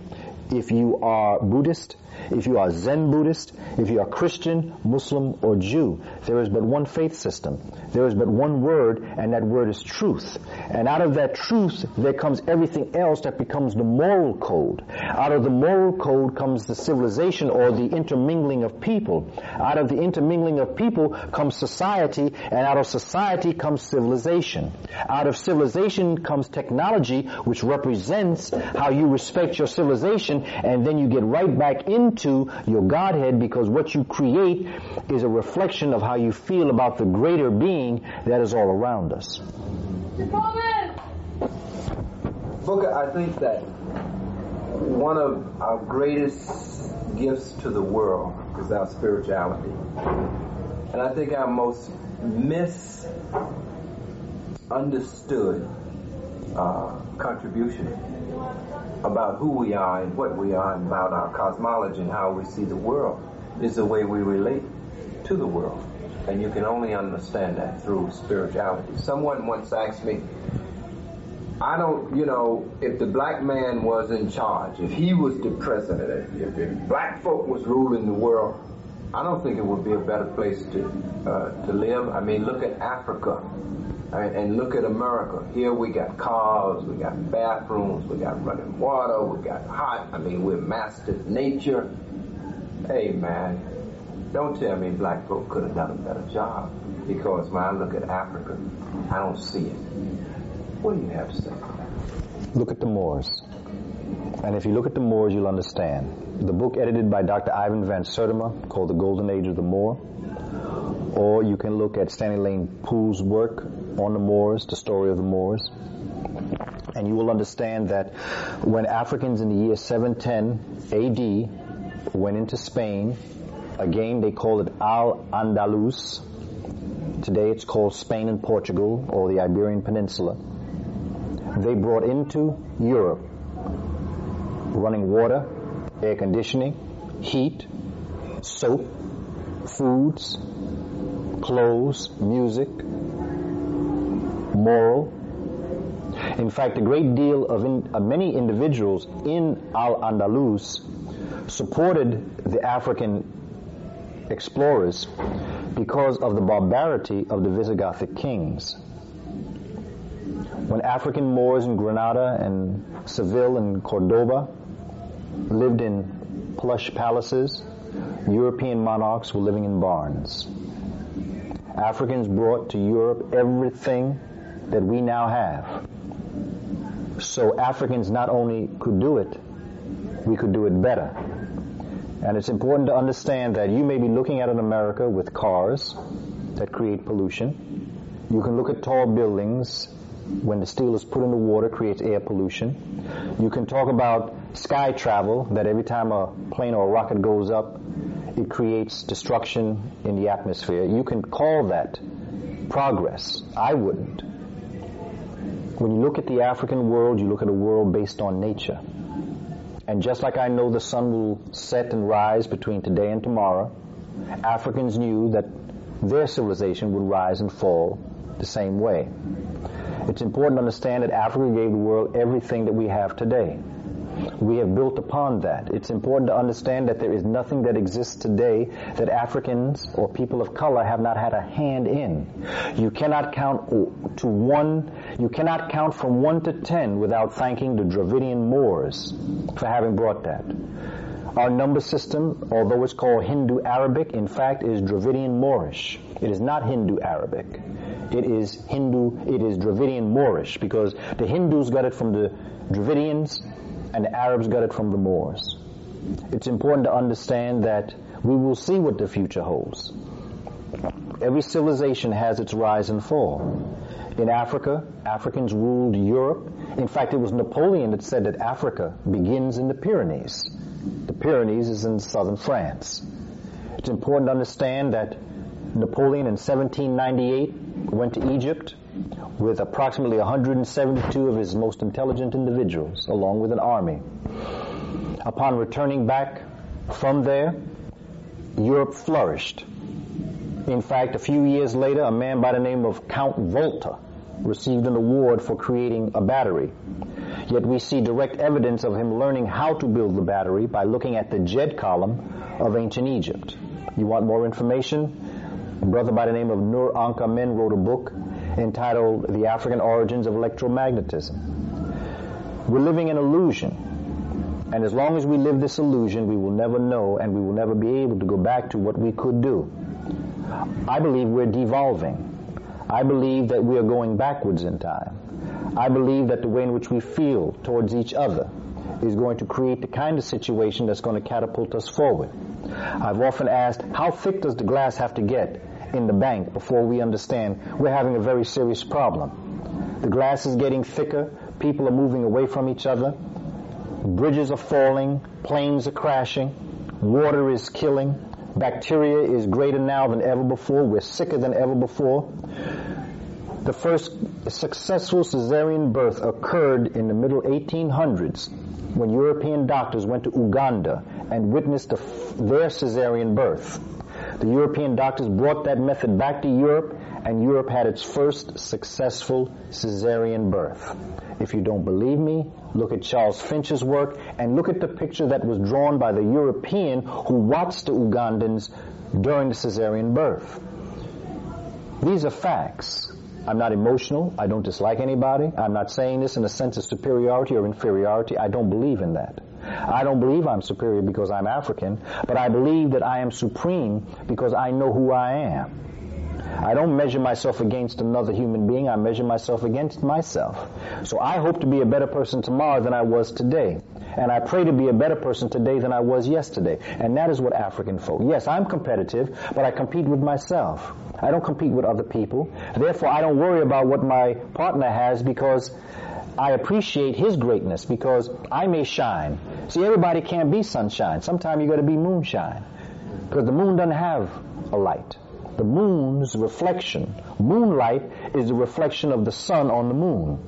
if you are Buddhist, if you are Zen Buddhist, if you are Christian, Muslim, or Jew. There is but one faith system. There is but one word, and that word is truth. And out of that truth, there comes everything else that becomes the moral code. Out of the moral code comes the civilization or the intermingling of people. Out of the intermingling of people comes society, and out of society comes civilization. Out of civilization comes technology, which represents how you respect your civilization, and then you get right back into your Godhead because what you create is a reflection of how you feel about the greater being that is all around us. Booker, I think that one of our greatest gifts to the world is our spirituality. And I think our most misunderstood uh, contribution about who we are and what we are and about our cosmology and how we see the world is the way we relate to the world. And you can only understand that through spirituality. Someone once asked me, I don't, you know, if the black man was in charge, if he was the president, if, black folk was ruling the world, I don't think it would be a better place to uh, to live. I mean, look at Africa, right? and look at America. Here we got cars, we got bathrooms, we got running water, we got hot. I mean, we're mastered nature. Hey, man, don't tell me black folk could have done a better job because when I look at Africa, I don't see it. What do you have to say? Look at the Moors. And if you look at the Moors, you'll understand. The book edited by Dr. Ivan Van Sertima called The Golden Age of the Moor. Or you can look at Stanley Lane Poole's work on the Moors, the story of the Moors. And you will understand that when Africans in the year 710 AD went into Spain Again, they called it Al-Andalus. Today it's called Spain and Portugal or the Iberian Peninsula. They brought into Europe running water, air conditioning, heat, soap, foods, clothes, music, moral. In fact, a great deal of, in, of many individuals in Al-Andalus supported the African explorers because of the barbarity of the Visigothic kings. When African Moors in Granada and Seville and Cordoba lived in plush palaces, European monarchs were living in barns. Africans brought to Europe everything that we now have. So Africans not only could do it, we could do it better. And it's important to understand that you may be looking at an America with cars that create pollution. You can look at tall buildings when the steel is put in the water creates air pollution. You can talk about sky travel that every time a plane or a rocket goes up, it creates destruction in the atmosphere. You can call that progress. I wouldn't. When you look at the African world, you look at a world based on nature. And just like I know the sun will set and rise between today and tomorrow, Africans knew that their civilization would rise and fall the same way. It's important to understand that Africa gave the world everything that we have today. We have built upon that. It's important to understand that there is nothing that exists today that Africans or people of color have not had a hand in. You cannot count to one, you cannot count from one to ten without thanking the Dravidian Moors for having brought that. Our number system, although it's called Hindu Arabic, in fact is Dravidian Moorish. It is not Hindu Arabic. It is Hindu, it is Dravidian Moorish because the Hindus got it from the Dravidians and the Arabs got it from the Moors. It's important to understand that we will see what the future holds. Every civilization has its rise and fall. In Africa, Africans ruled Europe. In fact, it was Napoleon that said that Africa begins in the Pyrenees. The Pyrenees is in southern France. It's important to understand that Napoleon in 1798 went to Egypt with approximately 172 of his most intelligent individuals, along with an army. Upon returning back from there, Europe flourished. In fact, a few years later, a man by the name of Count Volta received an award for creating a battery. Yet we see direct evidence of him learning how to build the battery by looking at the Djed column of ancient Egypt. You want more information? A brother by the name of Nur Ankh Amen wrote a book entitled The African Origins of Electromagnetism. We're living an illusion. And as long as we live this illusion, we will never know and we will never be able to go back to what we could do. I believe we're devolving. I believe that we are going backwards in time. I believe that the way in which we feel towards each other is going to create the kind of situation that's going to catapult us forward. I've often asked, how thick does the glass have to get in the bank before we understand we're having a very serious problem? The glass is getting thicker, people are moving away from each other, bridges are falling, planes are crashing, water is killing, bacteria is greater now than ever before, we're sicker than ever before. The first successful cesarean birth occurred in the middle 1800s when European doctors went to Uganda and witnessed the, their cesarean birth. The European doctors brought that method back to Europe and Europe had its first successful cesarean birth. If you don't believe me, look at Charles Finch's work and look at the picture that was drawn by the European who watched the Ugandans during the cesarean birth. These are facts. I'm not emotional. I don't dislike anybody. I'm not saying this in a sense of superiority or inferiority. I don't believe in that. I don't believe I'm superior because I'm African, but I believe that I am supreme because I know who I am. I don't measure myself against another human being. I measure myself against myself. So I hope to be a better person tomorrow than I was today. And I pray to be a better person today than I was yesterday. And that is what African folk. Yes, I'm competitive, but I compete with myself. I don't compete with other people. Therefore, I don't worry about what my partner has because I appreciate his greatness because I may shine. See, everybody can't be sunshine. Sometimes you got to be moonshine because the moon doesn't have a light. The moon's reflection, moonlight is the reflection of the sun on the moon.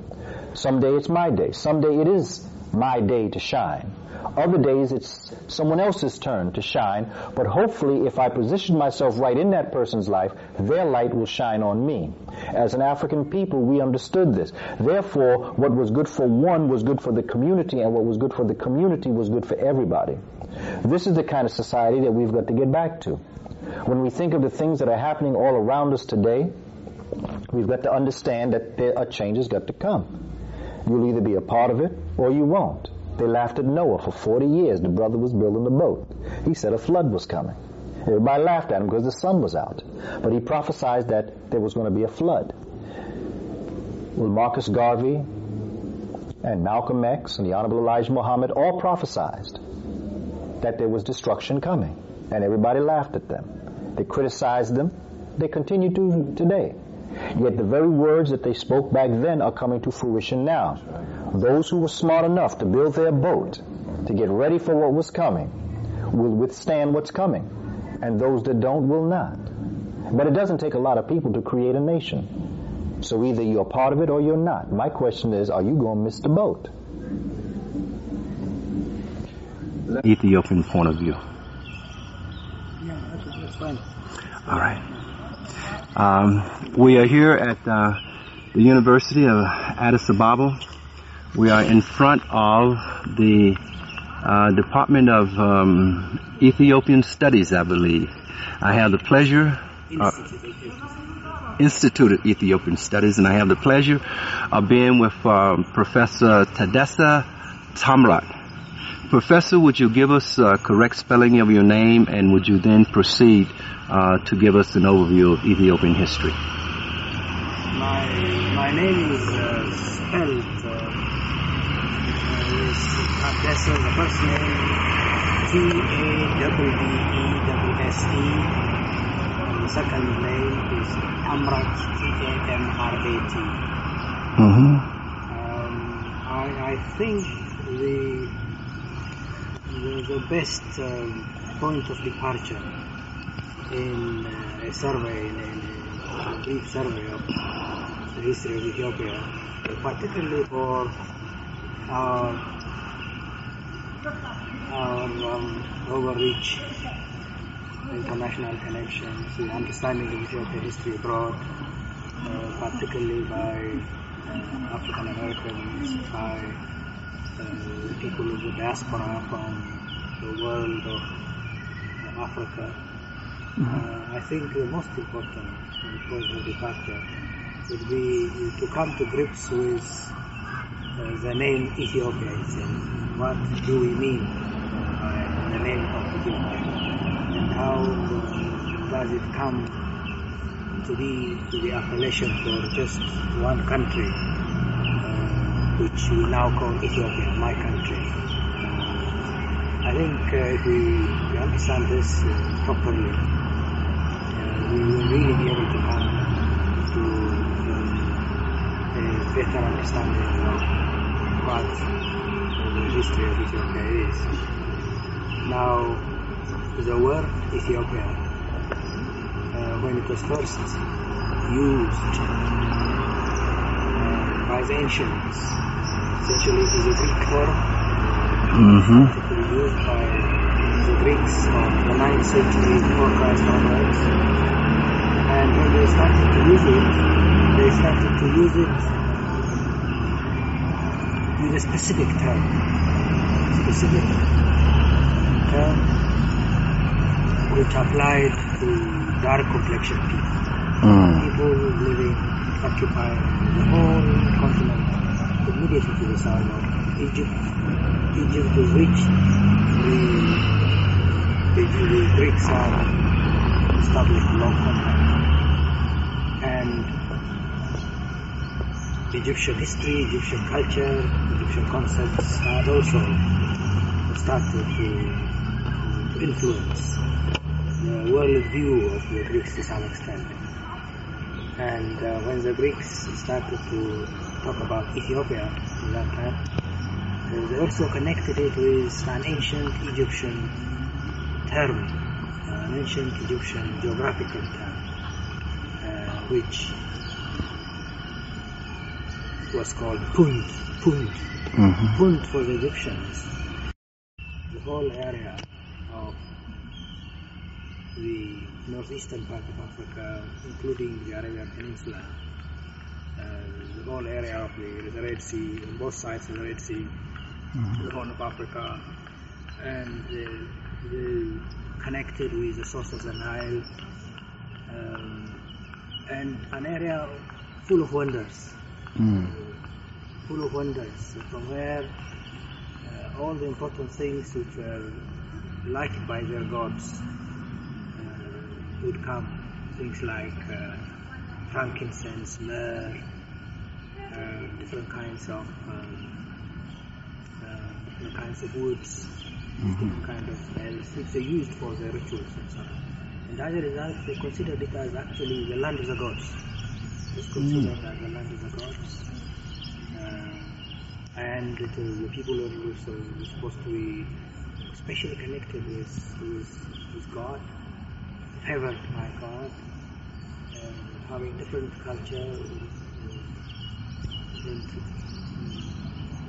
Someday it's my day. Someday it is my day to shine. Other days it's someone else's turn to shine, but hopefully if I position myself right in that person's life, their light will shine on me. As an African people, we understood this. Therefore, what was good for one was good for the community, and what was good for the community was good for everybody. This is the kind of society that we've got to get back to. When we think of the things that are happening all around us today, we've got to understand that there, a change has got to come. You'll either be a part of it or you won't. They laughed at Noah for 40 years. The brother was building the boat. He said a flood was coming. Everybody laughed at him because the sun was out. But he prophesied that there was going to be a flood. Well, Marcus Garvey and Malcolm X and the Honorable Elijah Muhammad all prophesied that there was destruction coming. And everybody laughed at them. They criticized them. They continue to today. Yet the very words that they spoke back then are coming to fruition now. Those who were smart enough to build their boat, to get ready for what was coming, will withstand what's coming. And those that don't will not. But it doesn't take a lot of people to create a nation. So either you're part of it or you're not. My question is, are you going to miss the boat? Ethiopian point of view. Yeah, that's, that's fine. All right. Um, we are here at uh, the University of Addis Ababa. We are in front of the uh, Department of um, Ethiopian Studies, I believe. I have the pleasure. Uh, Institute of Ethiopian Studies, and I have the pleasure of being with uh, Professor Taddesse Tamrat. Professor, would you give us a correct spelling of your name, and would you then proceed uh, to give us an overview of Ethiopian history? My my name is uh, spelled uh, is Taddesse, the first name T A W D E W S E, the second name is Amrat T A M R A T. Mm-hmm. Um, I, I think the the, the best um, point of departure in uh, a survey, in a, in a brief survey of the history of Ethiopia, particularly for our, our um, overreach international connections, the understanding of Ethiopian history abroad, uh, particularly by uh, African Americans, by uh, people of the diaspora from the world of uh, Africa. Uh, I think the most important point of departure would be to come to grips with uh, the name Ethiopia itself. What do we mean by the name of Ethiopia? And how does it come to be the appellation for just one country, uh, which we now call Ethiopia, my country? I think uh, if we, we understand this uh, properly, uh, we will really be able to come to um, a better understanding of what the history of Ethiopia is. Now, the word Ethiopia, uh, when it was first used by the ancients, essentially it is a Greek term Mm-hmm. used by the Greeks of the 9th century before Christ onwards. And when they started to use it, they started to use it with a specific term. Specific term which applied to dark complexion people. Mm. People living, occupying the whole continent immediately to the south of Egypt. Egypt to which the, the, the Greeks have established long contact. And Egyptian history, Egyptian culture, Egyptian concepts had also started to, to influence the world view of the Greeks to some extent. And uh, when the Greeks started to talk about Ethiopia at that time, uh, they also connected it with an ancient Egyptian term, uh, an ancient Egyptian geographical term, uh, which was called Punt. Punt. Mm-hmm. Punt for the Egyptians. The whole area of the northeastern part of Africa, including the Arabian Peninsula, uh, the whole area of the, the Red Sea, on both sides of the Red Sea, the Horn of Africa, and uh, the, connected with the source of the Nile, um, and an area full of wonders, Mm. full of wonders, from where uh, all the important things which were liked by their gods uh, would come. Things like uh, frankincense, myrrh, uh, different kinds of um, uh, different kinds of woods, different kind of smells, which they used for their rituals and so on. And as a result, they considered it as actually the land of the gods. It's considered as the land of the gods. Uh, and it, uh, the people are also supposed to be especially connected with, with, with God, favored by God, uh, having different culture, different,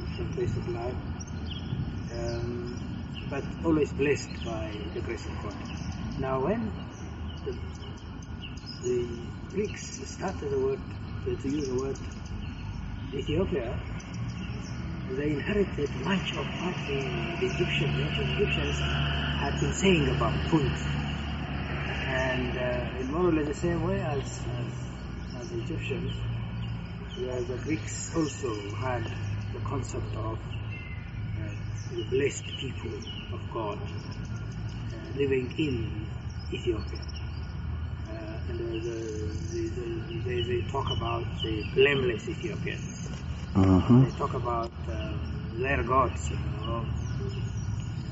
different ways of life, um, but always blessed by the grace of God. Now, when the, the Greeks started the word to, use the word Ethiopia, they inherited much of what the, Egyptians, the ancient Egyptians, had been saying about Punt. And uh, in more or less the same way as, as, as the Egyptians, where the Greeks also had the concept of uh, the blessed people of God uh, living in Ethiopia. Uh, and the, the, the, they, they talk about the blameless Ethiopians. Mm-hmm. They talk about um, their gods, you know,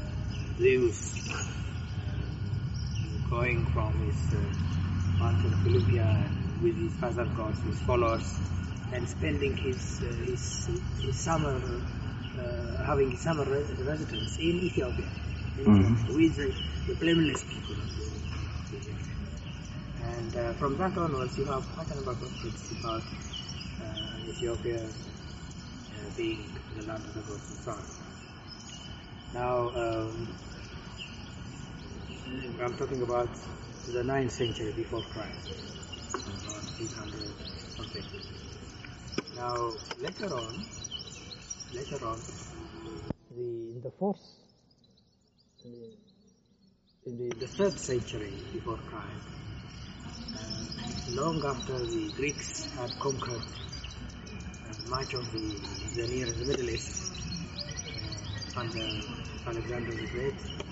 uh, Zeus, going from his uh, mountain of Olympia with his other gods, his followers, and spending his uh, his, his summer, uh, having his summer res- residence in Ethiopia, in Mhm. With the, the blameless people of Ethiopia. And uh, from that onwards, you have quite a number of books about uh, Ethiopia uh, being the land of the gods and so on. Now, um, I'm talking about the 9th century before Christ, about 800 something. Now, later on, later on, the in the fourth, uh, in the, the third century before Christ, Uh, long after the Greeks had conquered uh, much of the, the Near the Middle East uh, under Alexander the Great,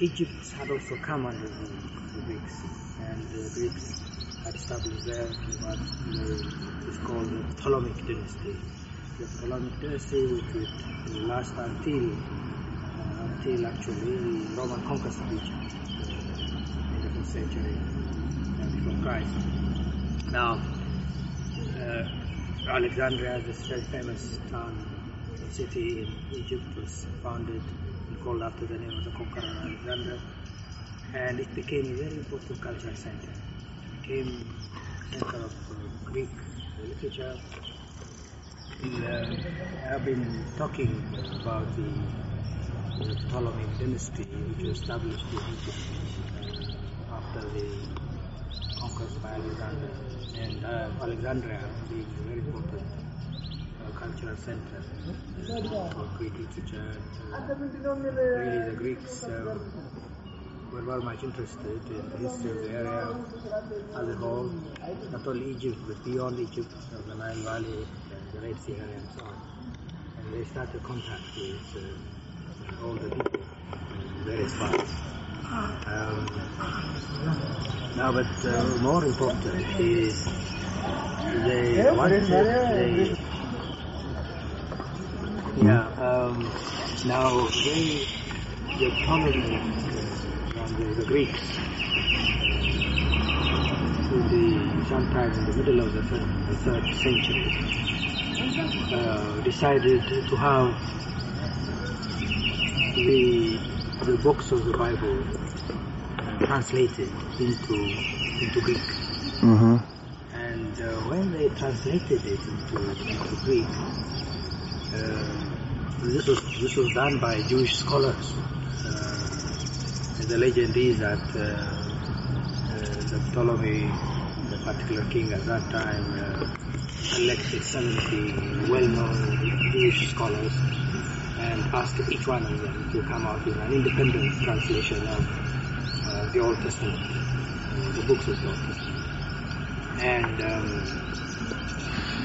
Egypt had also come under the, the Greeks, and the Greeks had established there what is called the Ptolemaic dynasty. The Ptolemaic dynasty, which would last until uh, until actually the Roman conquest of Egypt uh, in the first century uh, before Christ. Now, uh, Alexandria, this very famous town, city in Egypt, was founded called after the name of the conqueror Alexander, and it became a very important cultural center. It became center of uh, Greek literature. Uh, have been talking about the, the dynasty, which was established in Egypt uh, after the conquest by Alexander, and uh, Alexandria being very important cultural center for Greek literature. Uh, really, the Greeks uh, were very much interested in the history of the area as a whole, not only Egypt, but beyond Egypt, the Nile Valley, and the Red Sea area, and so on. And they started contact with uh, all the people in various parts. Um, now, but uh, more important is they wanted they, um, now they, the Ptolemaic uh, the, Greeks, the, sometime in the middle of the third, the third century, uh, decided to have the, the books of the Bible translated into, into Greek. Mm-hmm. And uh, when they translated it into, into Greek, uh, this was this was done by Jewish scholars. Uh, the legend is that uh, uh, the Ptolemy, the particular king at that time, uh, elected 70 well-known Jewish scholars and asked each one of them to come out with an independent translation of uh, the Old Testament, the books of the Old Testament. And um,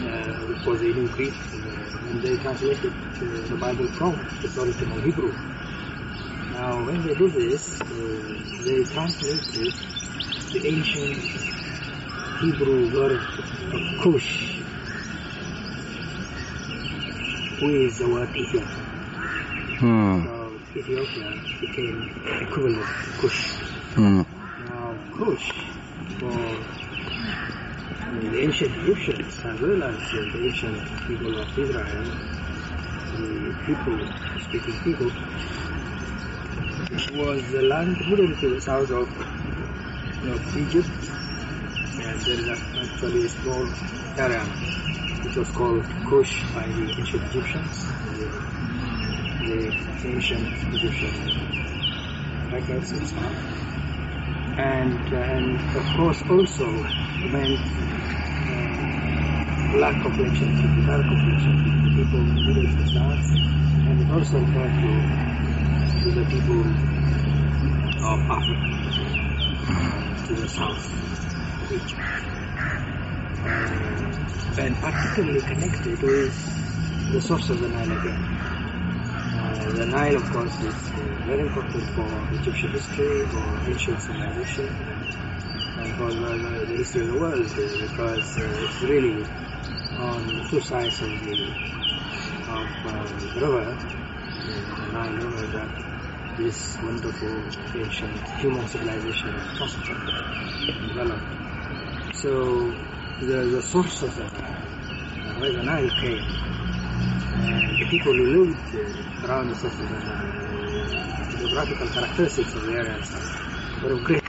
it was in Greek, and they translated uh, the Bible from the original Hebrew. Now, when they do this, uh, they translated the ancient Hebrew word of Cush, with the word Ethiopia. Hmm. So Ethiopia became equivalent to Cush. Hmm. Now, Cush, for the ancient Egyptians as well as the ancient people of Israel, the people, speaking people, was the land moving to the south of, of Egypt, and there is actually a small area which was called Kush by the ancient Egyptians, the, the ancient Egyptian records and so on. And, and of course also meant uh, black complexion, people, dark complexion, people in the Middle East Stars, and it also referred to, to the people of Africa, to the south Egypt. Uh, and particularly connected with the source of the Nile again. Uh, the Nile, of course, is very important for Egyptian history, for ancient civilization, and for the, the history of the world, uh, because uh, it's really on two sides of the of um, the river, the Nile River, that this wonderful ancient human civilization prospered and developed. So the, the source of the Nile, where the Nile came, and the people who lived uh, around the source of the Nile, the geographical characteristics of the area were of great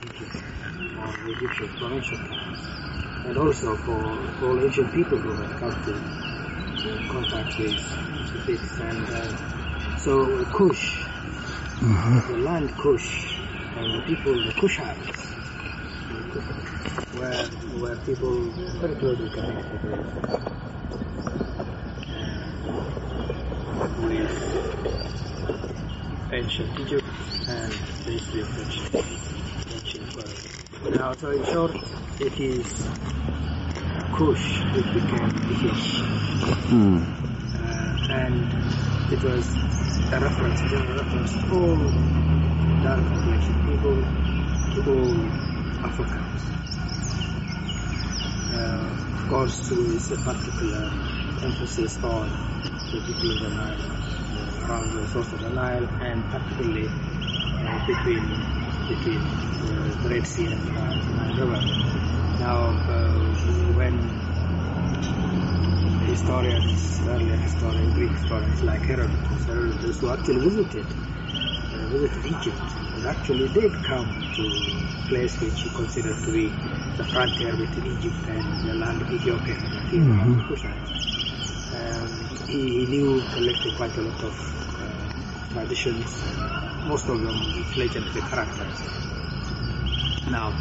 the Egyptians from and also for, for all ancient people who had come to uh, contact with the Greeks. And uh, so Kush, Mm-hmm. the land Kush, and the people, the Kushites, were, were people very closely connected with with ancient Egypt and the history of ancient, ancient world. Now, so in short, it is Kush which became Ethiopia. Mm. Uh, and it was a reference, a general reference to all dark complexion people, to all Africans. Uh, of course, with a particular emphasis on the people of the Nile, uh, around the source of the Nile, and particularly uh, between between uh, the Red Sea and the Nile River. Now, uh, when historians, earlier historians, Greek historians like Herodotus, Herodotus who actually visited uh, visited Egypt and actually did come to a place which he considered to be the frontier between Egypt and the land of Ethiopia, the Mhm. Kushites. Um, he, he knew, collected quite a lot of uh, traditions, most of them with legendary characters. Now,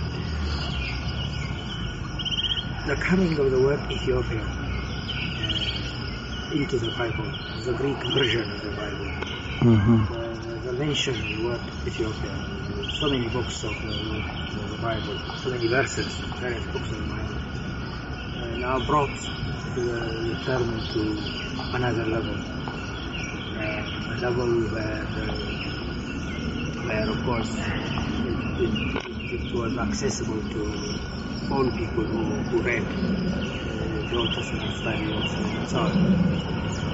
the coming of the word Ethiopia uh, into the Bible, the Greek version of the Bible, Mm-hmm. the, the mention of the word Ethiopia, so many books of the, of the Bible, so many verses, various books of the Bible, uh, now brought the, the term to another level, uh, a level where, uh, where of course it, it, it was accessible to all people who, who read uh, the Old Testament study and so on.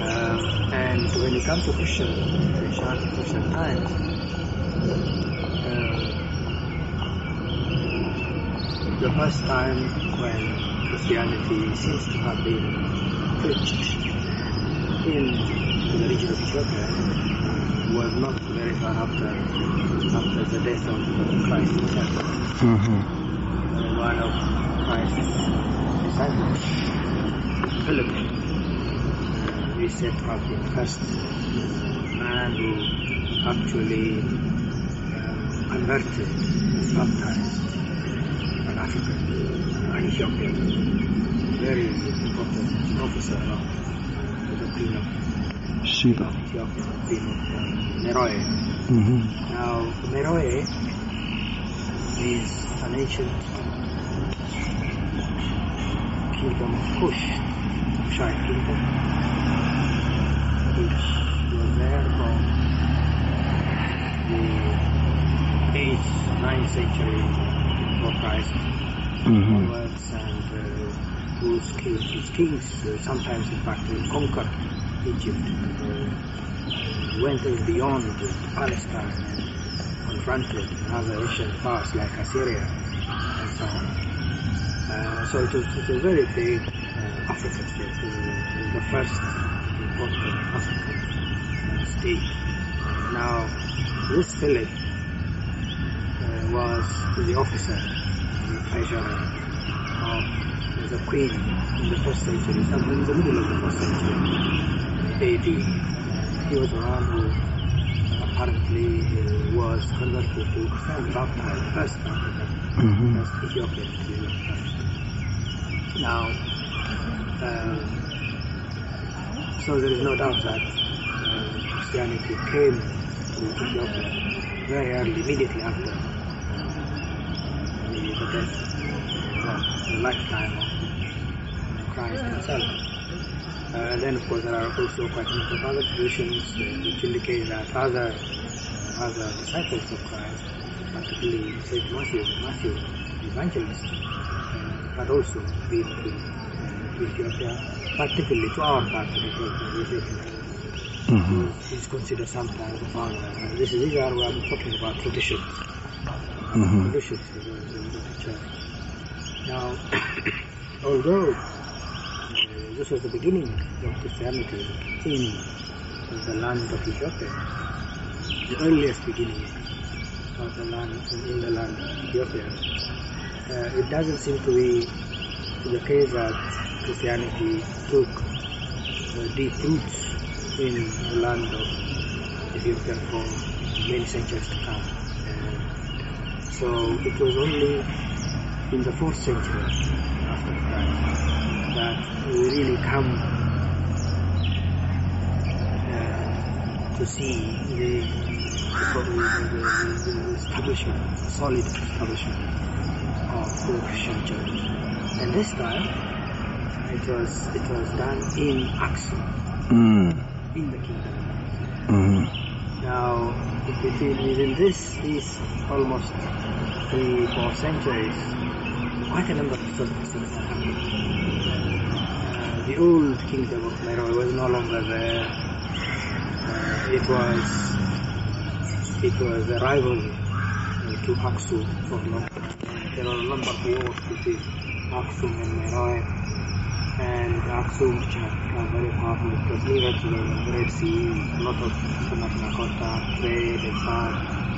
Um, and when it comes to Christian, Christian, Christian times, uh, the first time when Christianity seems to have been preached in the region of Ethiopia was not after after the death of Christ himself. Mm-hmm. One of Christ's disciples, Philip, uh, we said probably the first man who actually uh, converted, was baptized, an African, an Ethiopian, very important officer of the Queen of Sheba. Queen of uh, Meroe. Mm-hmm. Now, Meroe is an ancient kingdom of Kush, Kushite kingdom, which was there from the 8th, 9th century before Christ Mm-hmm. onwards and uh, whose kings, whose kings uh, sometimes in fact will conquer Egypt and uh, went beyond Palestine and confronted other Asian powers like Assyria and so on. Uh, so it was, it was a very big uh, African state, was the first important African state. Now, this Philip uh, was the officer, the treasurer of the queen in the first century, somewhere in the middle of the first century AD. He was the one who apparently uh, was converted to Christianity, baptized, first Mm-hmm. first Ethiopian to. Now, uh, so there is no doubt that uh, Christianity came to Ethiopia very early, immediately after the, the death, well, the lifetime of Christ himself. Uh, and then, of course, there are also quite a number of other traditions uh, which indicate that other other disciples of Christ, particularly Saint Matthew, Matthew, the evangelist, uh, had also been to, uh, to Ethiopia, particularly to our part of Ethiopia, Mm-hmm. is considered sometimes founder. Uh, this is these are what I'm talking about traditions, Mm-hmm. traditions of the, of the church. Now, although uh, this was the beginning of Christianity in the land of Ethiopia, the earliest beginning of the land in the land of Ethiopia, uh, it doesn't seem to be the case that Christianity took uh, deep roots in the land of Ethiopia for many centuries to come. So it was only in the fourth century after Christ that we really come uh, to see the, the, the, the, establishment, solid establishment of the Christian church. And this time, it was it was done in Aksum, Mm. in the kingdom. Mm. Now, within, within this, these almost three, four centuries, quite a number of things have happened. Uh, the old kingdom of Meroe was no longer there. Uh, it was it was a rival uh, to Aksum for a long time. There were a number of wars between Aksum and Meroe. And Aksum, which had very powerful, it was nearer to the Red Sea, a lot of international contact, trade and so on,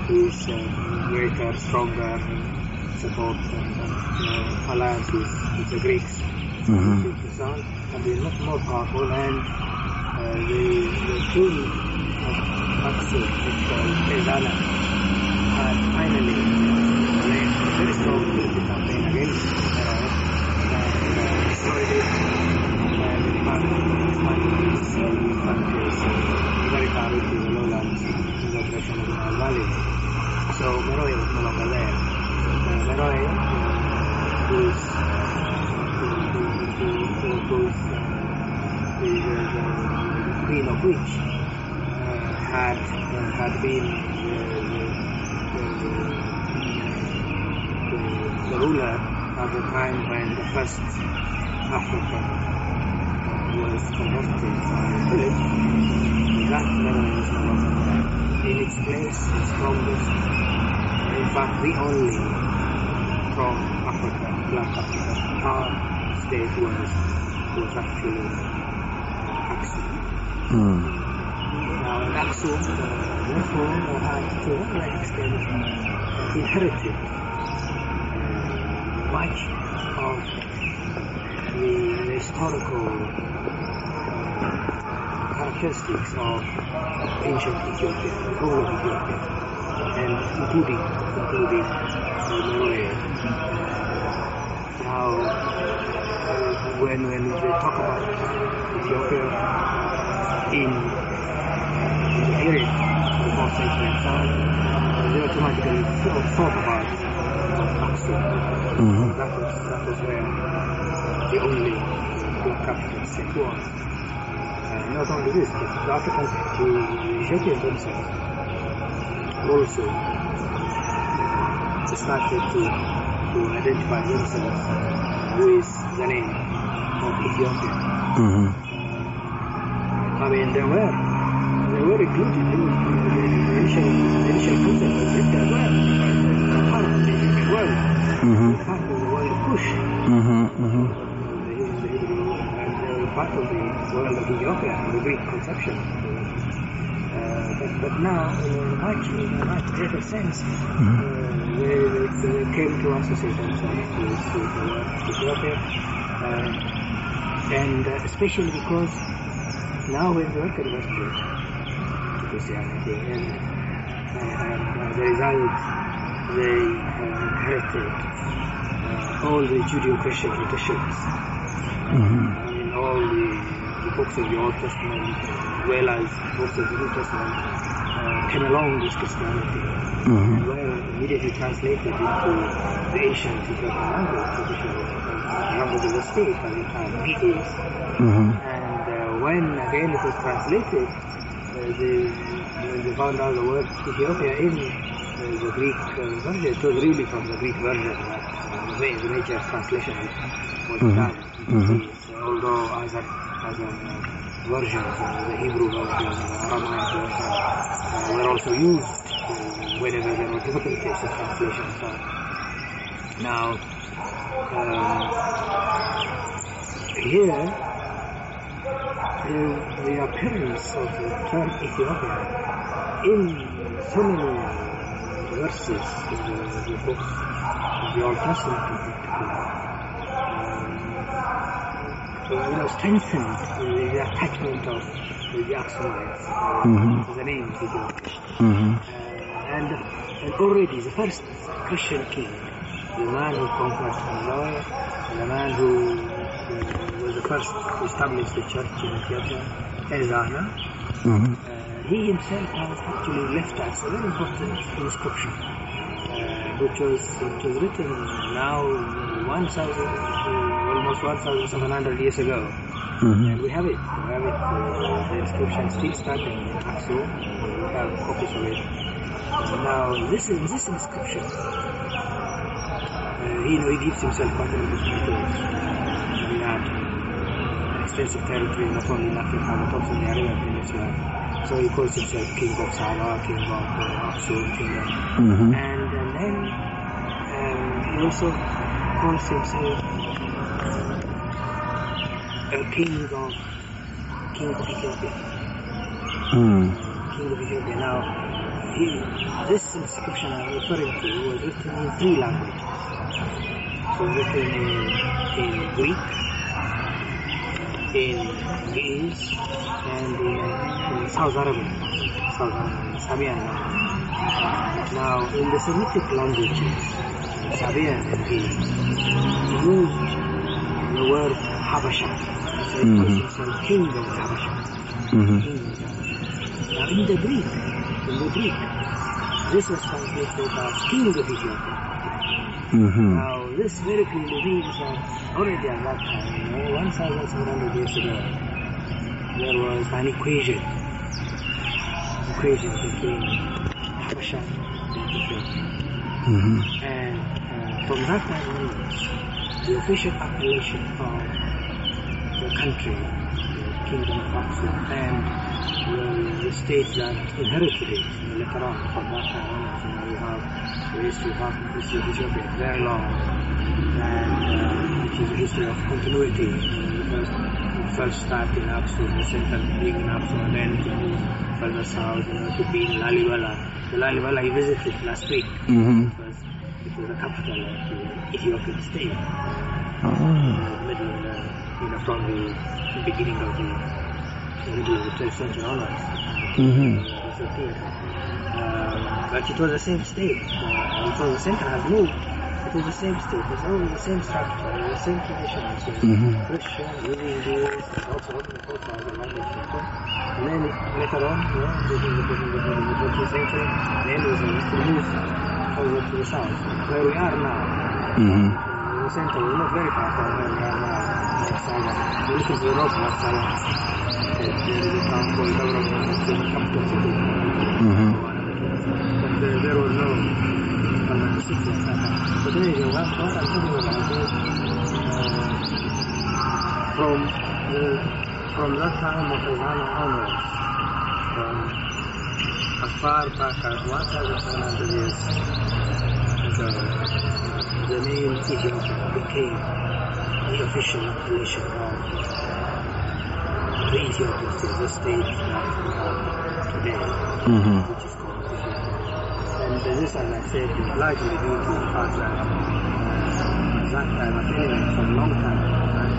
is uh, greater, stronger support and, and you know, alliance with, with the Greeks. Mhm. And and been much more powerful and uh, the, the king of Aksum, which called Ezana, had finally a very strong military campaign against Meroe and uh, destroyed it and expanded, expanded its uh, countries uh, very far into the lowlands in the direction of the Nile Valley. So Meroe was no longer there. Uh, Meroe, uh, who, who, whose, uh, the, queen of which had had been the, the, ruler at the time when the first Africa was converted by Philip, that was no. In its place, the strongest, in fact the only from Africa, Black Africa, our state was, was actually uh, Aksum. Mm. Now, Aksum, uh, therefore, uh, had to a large extent uh, inherited uh, much of the, the historical uh, characteristics of ancient Ethiopia, the whole of Ethiopia, and including including when when they talk about Ethiopia in the period fourth century and uh, they automatically thought about uh, Aksum. Mhm. That was that was where the only black capital state was. Uh, not only this, but the Africans, the Ethiopians themselves, also started to to identify themselves with the name Ethiopia. Mhm. I mean, there were they were included in the ancient ancient concept of Egypt as well. Because it's part of the world, Mhm. part of the world of Kush, Mhm. Mhm. the Hebrew, the and uh, part of the world of Ethiopia and the Greek conception. Uh, but, but now, in a much, in a much greater sense, uh, they, they came to associate themselves with, with the world of Ethiopia. Uh, and uh, especially because now when they were converted to Christianity and, uh, and as a result they uh, inherited uh, all the Judeo-Christian traditions Mhm. I mean, all the, the books of the Old Testament, as well as books of the New Testament, uh, came along with Christianity Mhm. Immediately translated into the ancient Ethiopian language, which was the language of the state at the time. Mhm. And uh, when again it was translated, uh, the, when they found out the word Ethiopia in uh, the Greek uh, version, it was really from the Greek version that uh, the, the major translation was, Mhm. done. Mhm. These, uh, although other, other uh, versions, uh, the Hebrew version, the Aramaic version, uh, were also used uh, whenever there difficulties of translation. So now, um, here, the, the appearance of the term Ethiopia in so many verses in the, the books of the Old Testament in particular, um, you know, strengthened the, the attachment of the Aksumites uh, Mhm. to the name Ethiopia. Mhm. Uh, and, and already the first Christian king, the man who conquered Meroe, and the man who, who was the first to establish the church in Ethiopia, Ezana, Mhm. uh, he himself has actually left us a very important inscription. Uh, which was which was written now 1,000, uh, almost 1,700 years ago. Mm-hmm. And we have it. We have it. Uh, the inscription still standing in Aksum. We have copies of it. Now, this is this inscription. Uh, he, he gives himself quite a lot of titles. He had extensive territory, not only in Africa, but also in the Arabian Peninsula. So he calls himself King of Saba, King of uh, Aksum, King of... Mm-hmm. And, and then um, he also calls himself a king of king of Ethiopia. Mm. King of Ethiopia. Now, he, this inscription I'm referring to was written in three languages. So written in, Greek, in Ge'ez, and in, in South Arabic, South Arabic, Sabaean language. Now, in the Semitic languages, Sabaean and Greek, he used the word Habasha. So he calls Mhm. himself king of Habasha. Mm-hmm. King of Habasha. Now, in the Greek, Greek, this was translated as king of Ethiopia. Mm-hmm. Now, this very clearly means that already at that time, you know, 1,700 years ago, there was an equation, equation between Habasha and Ethiopia. Mm-hmm. And uh, from that time onwards, the official appellation of the country, the Kingdom of Aksum, and the, the states that inherited it later on from onwards, you know, we have the history of history of Ethiopia, very long, and uh, it is a history of continuity. First, first started in Aksum, the center being in Aksum, and then to move further south, you know, to be in Lalibela. The Lalibela I visited last week Mm-hmm. because it was the capital of the Ethiopian state, Oh. uh, middle of the, you know, from the beginning of the, Mm-hmm. Uh, it's a theater. Um, but it was the same state. Uh, the center has moved, it was the same state. It's always the same structure, the same traditions. So. Christian, living Jews, and also also other languages. So, and then later on, you know, during the, during the, during the 20th century, then it was uh, moved forward to the south, where we are now. Mm-hmm. In the center, we're not very far from where we are now. Saba. We're looking to the north of Saba. And there is a town called Dabra, it's the capital city. But there, there was no capital city at that time. From the, from that time of onwards, from as far back as 1,700 years the name Egypt became the official appellation of Ethiopian state, the state that today, Mm-hmm. which is called. And this, as I said, is largely due to the fact that uh, at that time, at any rate, for a long time, that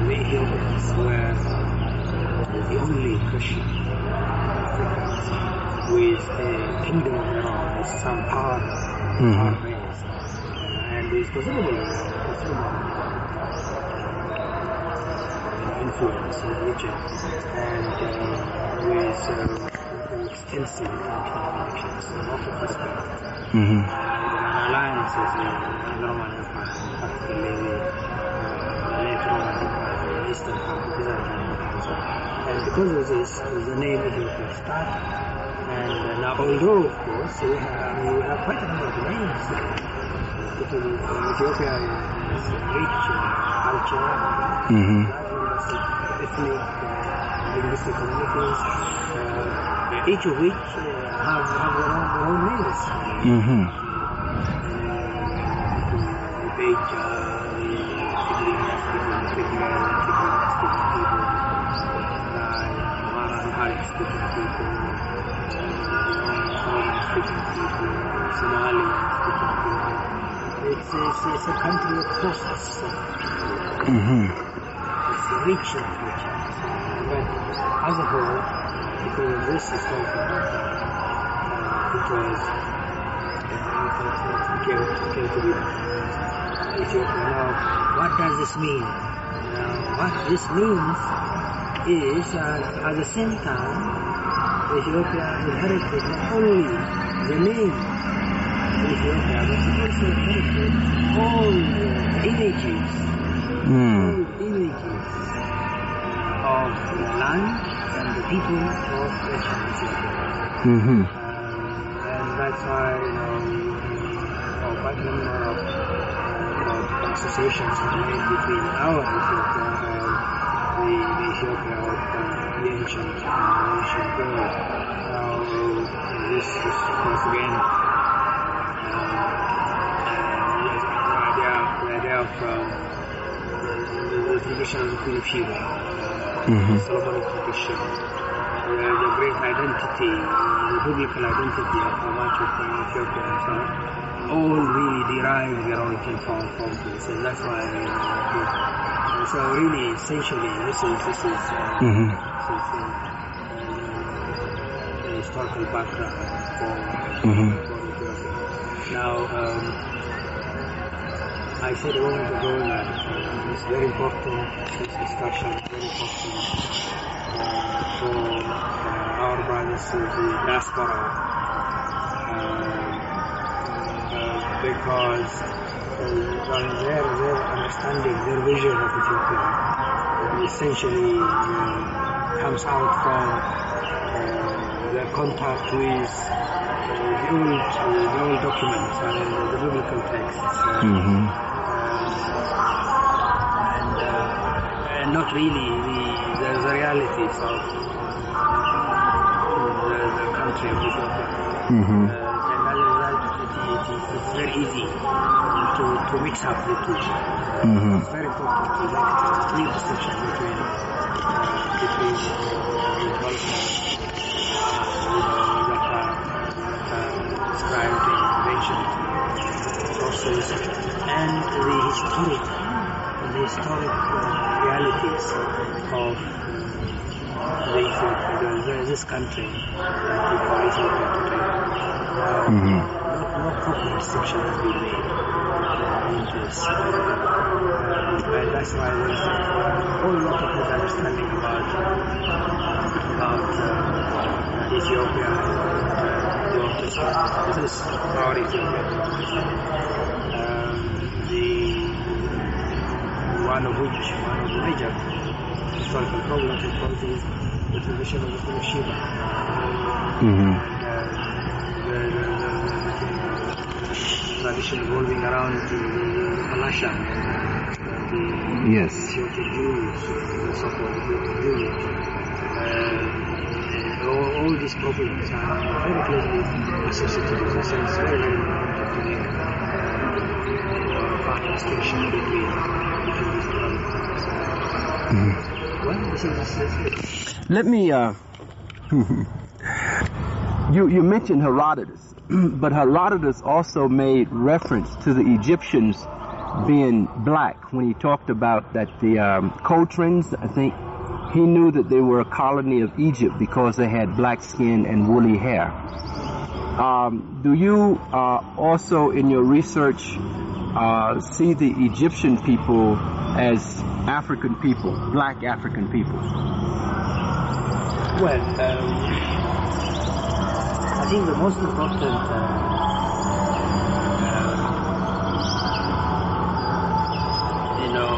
the were the only Christian Africans with a kingdom of their own, with some power, Mhm. power. Uh, and it's considerable, uh, considerable uh, influence in the region, and uh, with uh, extensive connections in lots of respects. Mm-hmm. Uh, alliances in the Roman Empire, particularly uh, the late Roman Empire, the Eastern part, the Byzantine Empire. And because of this, the name Ethiopia stuck. And uh, now, although, of course, we have, we have quite a number of names. Uh, Ethiopia is rich in culture, Mm-hmm. Ethnic, uh, linguistic communities, uh, each of which uh, have, have their own, their own names. Mm-hmm. the Beja, the Tigrinya speaking, Tigrinya, Tigrinya speaking people, Amharic speaking people, Oromo speaking people, Somali speaking people. It's, it's, it's a country of of Mm-hmm. In culture. But as a whole, because of this historical background, uh, it uh, it came, it came to be uh, Ethiopia. Now, what does this mean? Now, what this means is that at the same time, Ethiopia inherited not only the name Ethiopia, but also reflected all the images, Mm. Land and the people of ancient Ethiopia. Mm-hmm. Um, and that's why, you know, uh, quite a number of uh, associations are made between our Ethiopia and the, the Ethiopia of uh, the ancient, uh, ancient world. Now, this is, of course, again, um, uh, the idea, the idea of um, the, the tradition of the Queen Sheba, Mhm. the Solomonic tradition, the, the great identity, the biblical identity of how much uh, Ethiopia and so on, all really derive their origin from, from this, and that's why. Uh, uh, so really, essentially, this is this is uh, Mhm. this is uh, uh, the historical background for, Mhm. for Ethiopia. Now, um, I said a moment ago that it's very important, this discussion is very important uh, for uh, our brothers in the diaspora uh, uh, because uh, their, their understanding, their vision of Ethiopia essentially uh, comes out from uh, their contact with the old, the old documents and the biblical texts. Mm-hmm. Really the, the, the realities of the, the country of Ethiopia. Mm-hmm. Uh, and as a result, it, it, it, it's very easy to, to mix up the two. Mm-hmm. It's very important to make a clear distinction between uh, between uh, the development uh, that are uh, described in the ancient sources and the historic uh, realities of the, the, this country call Ethiopia today. Mhm. no, proper distinction has been made uh, in this. Uh, and that's why there's a whole lot of misunderstanding about about uh, Ethiopia and uh, the Testament. This is our Ethiopia. One of which, one of the major historical problems, of course, is the tradition of the Queen of Sheba. Mm-hmm. The, the, the, the tradition revolving around the, the the Yes. Ethiopian Jews, the so-called Ethiopian Jews. Uh, all, all these problems are very closely associated with and it's very, very important to make uh, distinction between, Let me. Uh, you you mentioned Herodotus, but Herodotus also made reference to the Egyptians being black when he talked about that the um. I think he knew that they were a colony of Egypt because they had black skin and woolly hair. Um, do you uh, also, in your research, uh, see the Egyptian people as African people, black African people? Well, um, I think the most important uh, uh, you know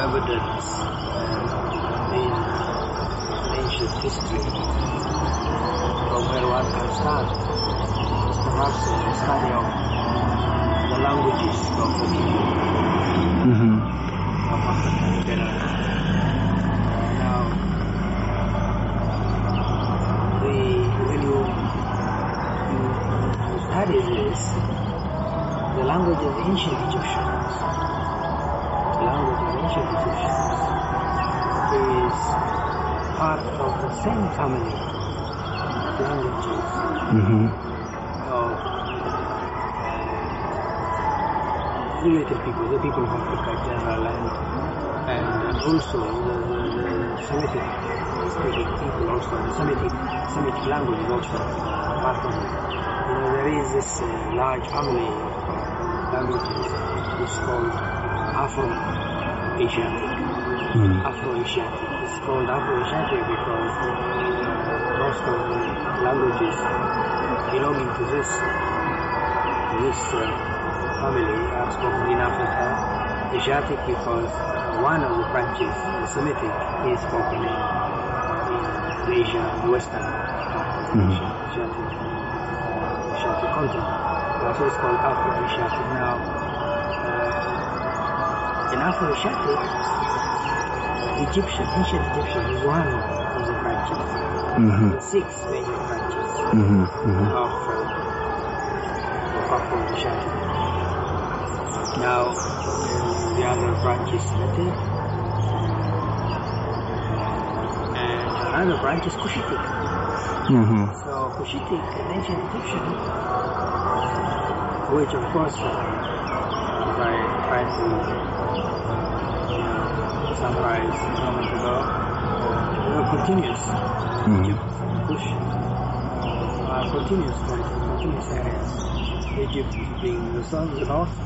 evidence uh, in ancient history from where one can start perhaps study of the languages of the people Mm-hmm. of Africa in general. Now, when you, you study this, the language of ancient Egyptians, the language of ancient Egyptians is part of the same family of languages Mm-hmm. Related people, the people of Africa general, and, and also the, the, the Semitic people also, the Semitic, Semitic language also part of it. You know, there is this uh, large family of languages which is called Afro-Asiatic. Mm. Afro-Asiatic. It's called Afro-Asiatic because most of the languages belonging to this this uh, family are spoken in Africa. Asiatic because one of the branches, the Semitic, is spoken in, in Asia, Western Mhm. Asia, Asiatic, uh, Asiatic continent. That's why it's called Afro-Asiatic. Now, uh, in Afro-Asiatic, Egyptian, ancient Egyptian is one of the branches. Mhm. The six major branches Mhm. Mhm. of, uh, of Afro-Asiatic. Now, uh, the other branch is Semitic, and another branch is Cushitic. Mhm. So Cushitic, an ancient Egyptian, which of course, uh, as I tried to uh, summarize a moment ago, uh, continuous. Mhm. Egypt, Kush, uh, countries, continuous areas. Egypt being the south, the north,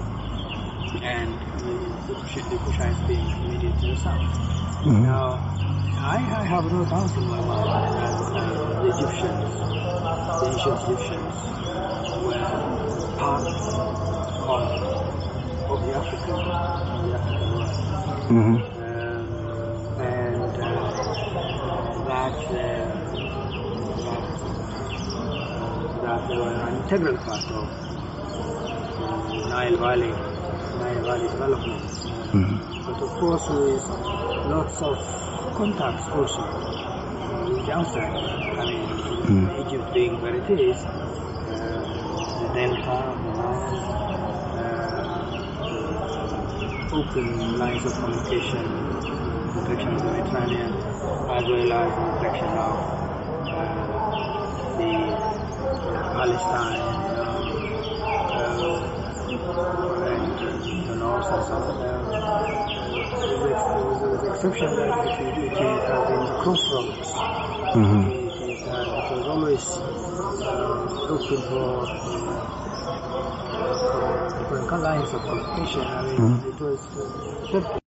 and the, the, Kush- the Kushites being immediate to the south. Mhm. Now, I, I have no doubt in my mind that uh, the Egyptians, the ancient Egyptians, were part of, of the African, of the African world. Mhm. Um, and uh, that, uh, that, that they were an integral part of the Nile Valley, Nile Valley development. Mhm. But of course, with lots of contacts also uh, the outside. I mean, Mm. Egypt being where it is, uh, the Delta, the uh, open lines of communication, protection of the Mediterranean, as well as the protection of uh, the Palestine, uh, uh, and the north and south. Uh, with, with the exception that it, it, it has been crossroads. Mhm. It, it, uh, it was always uh, open for, uh, for, for lines of communication. I mean, Mhm. it was uh,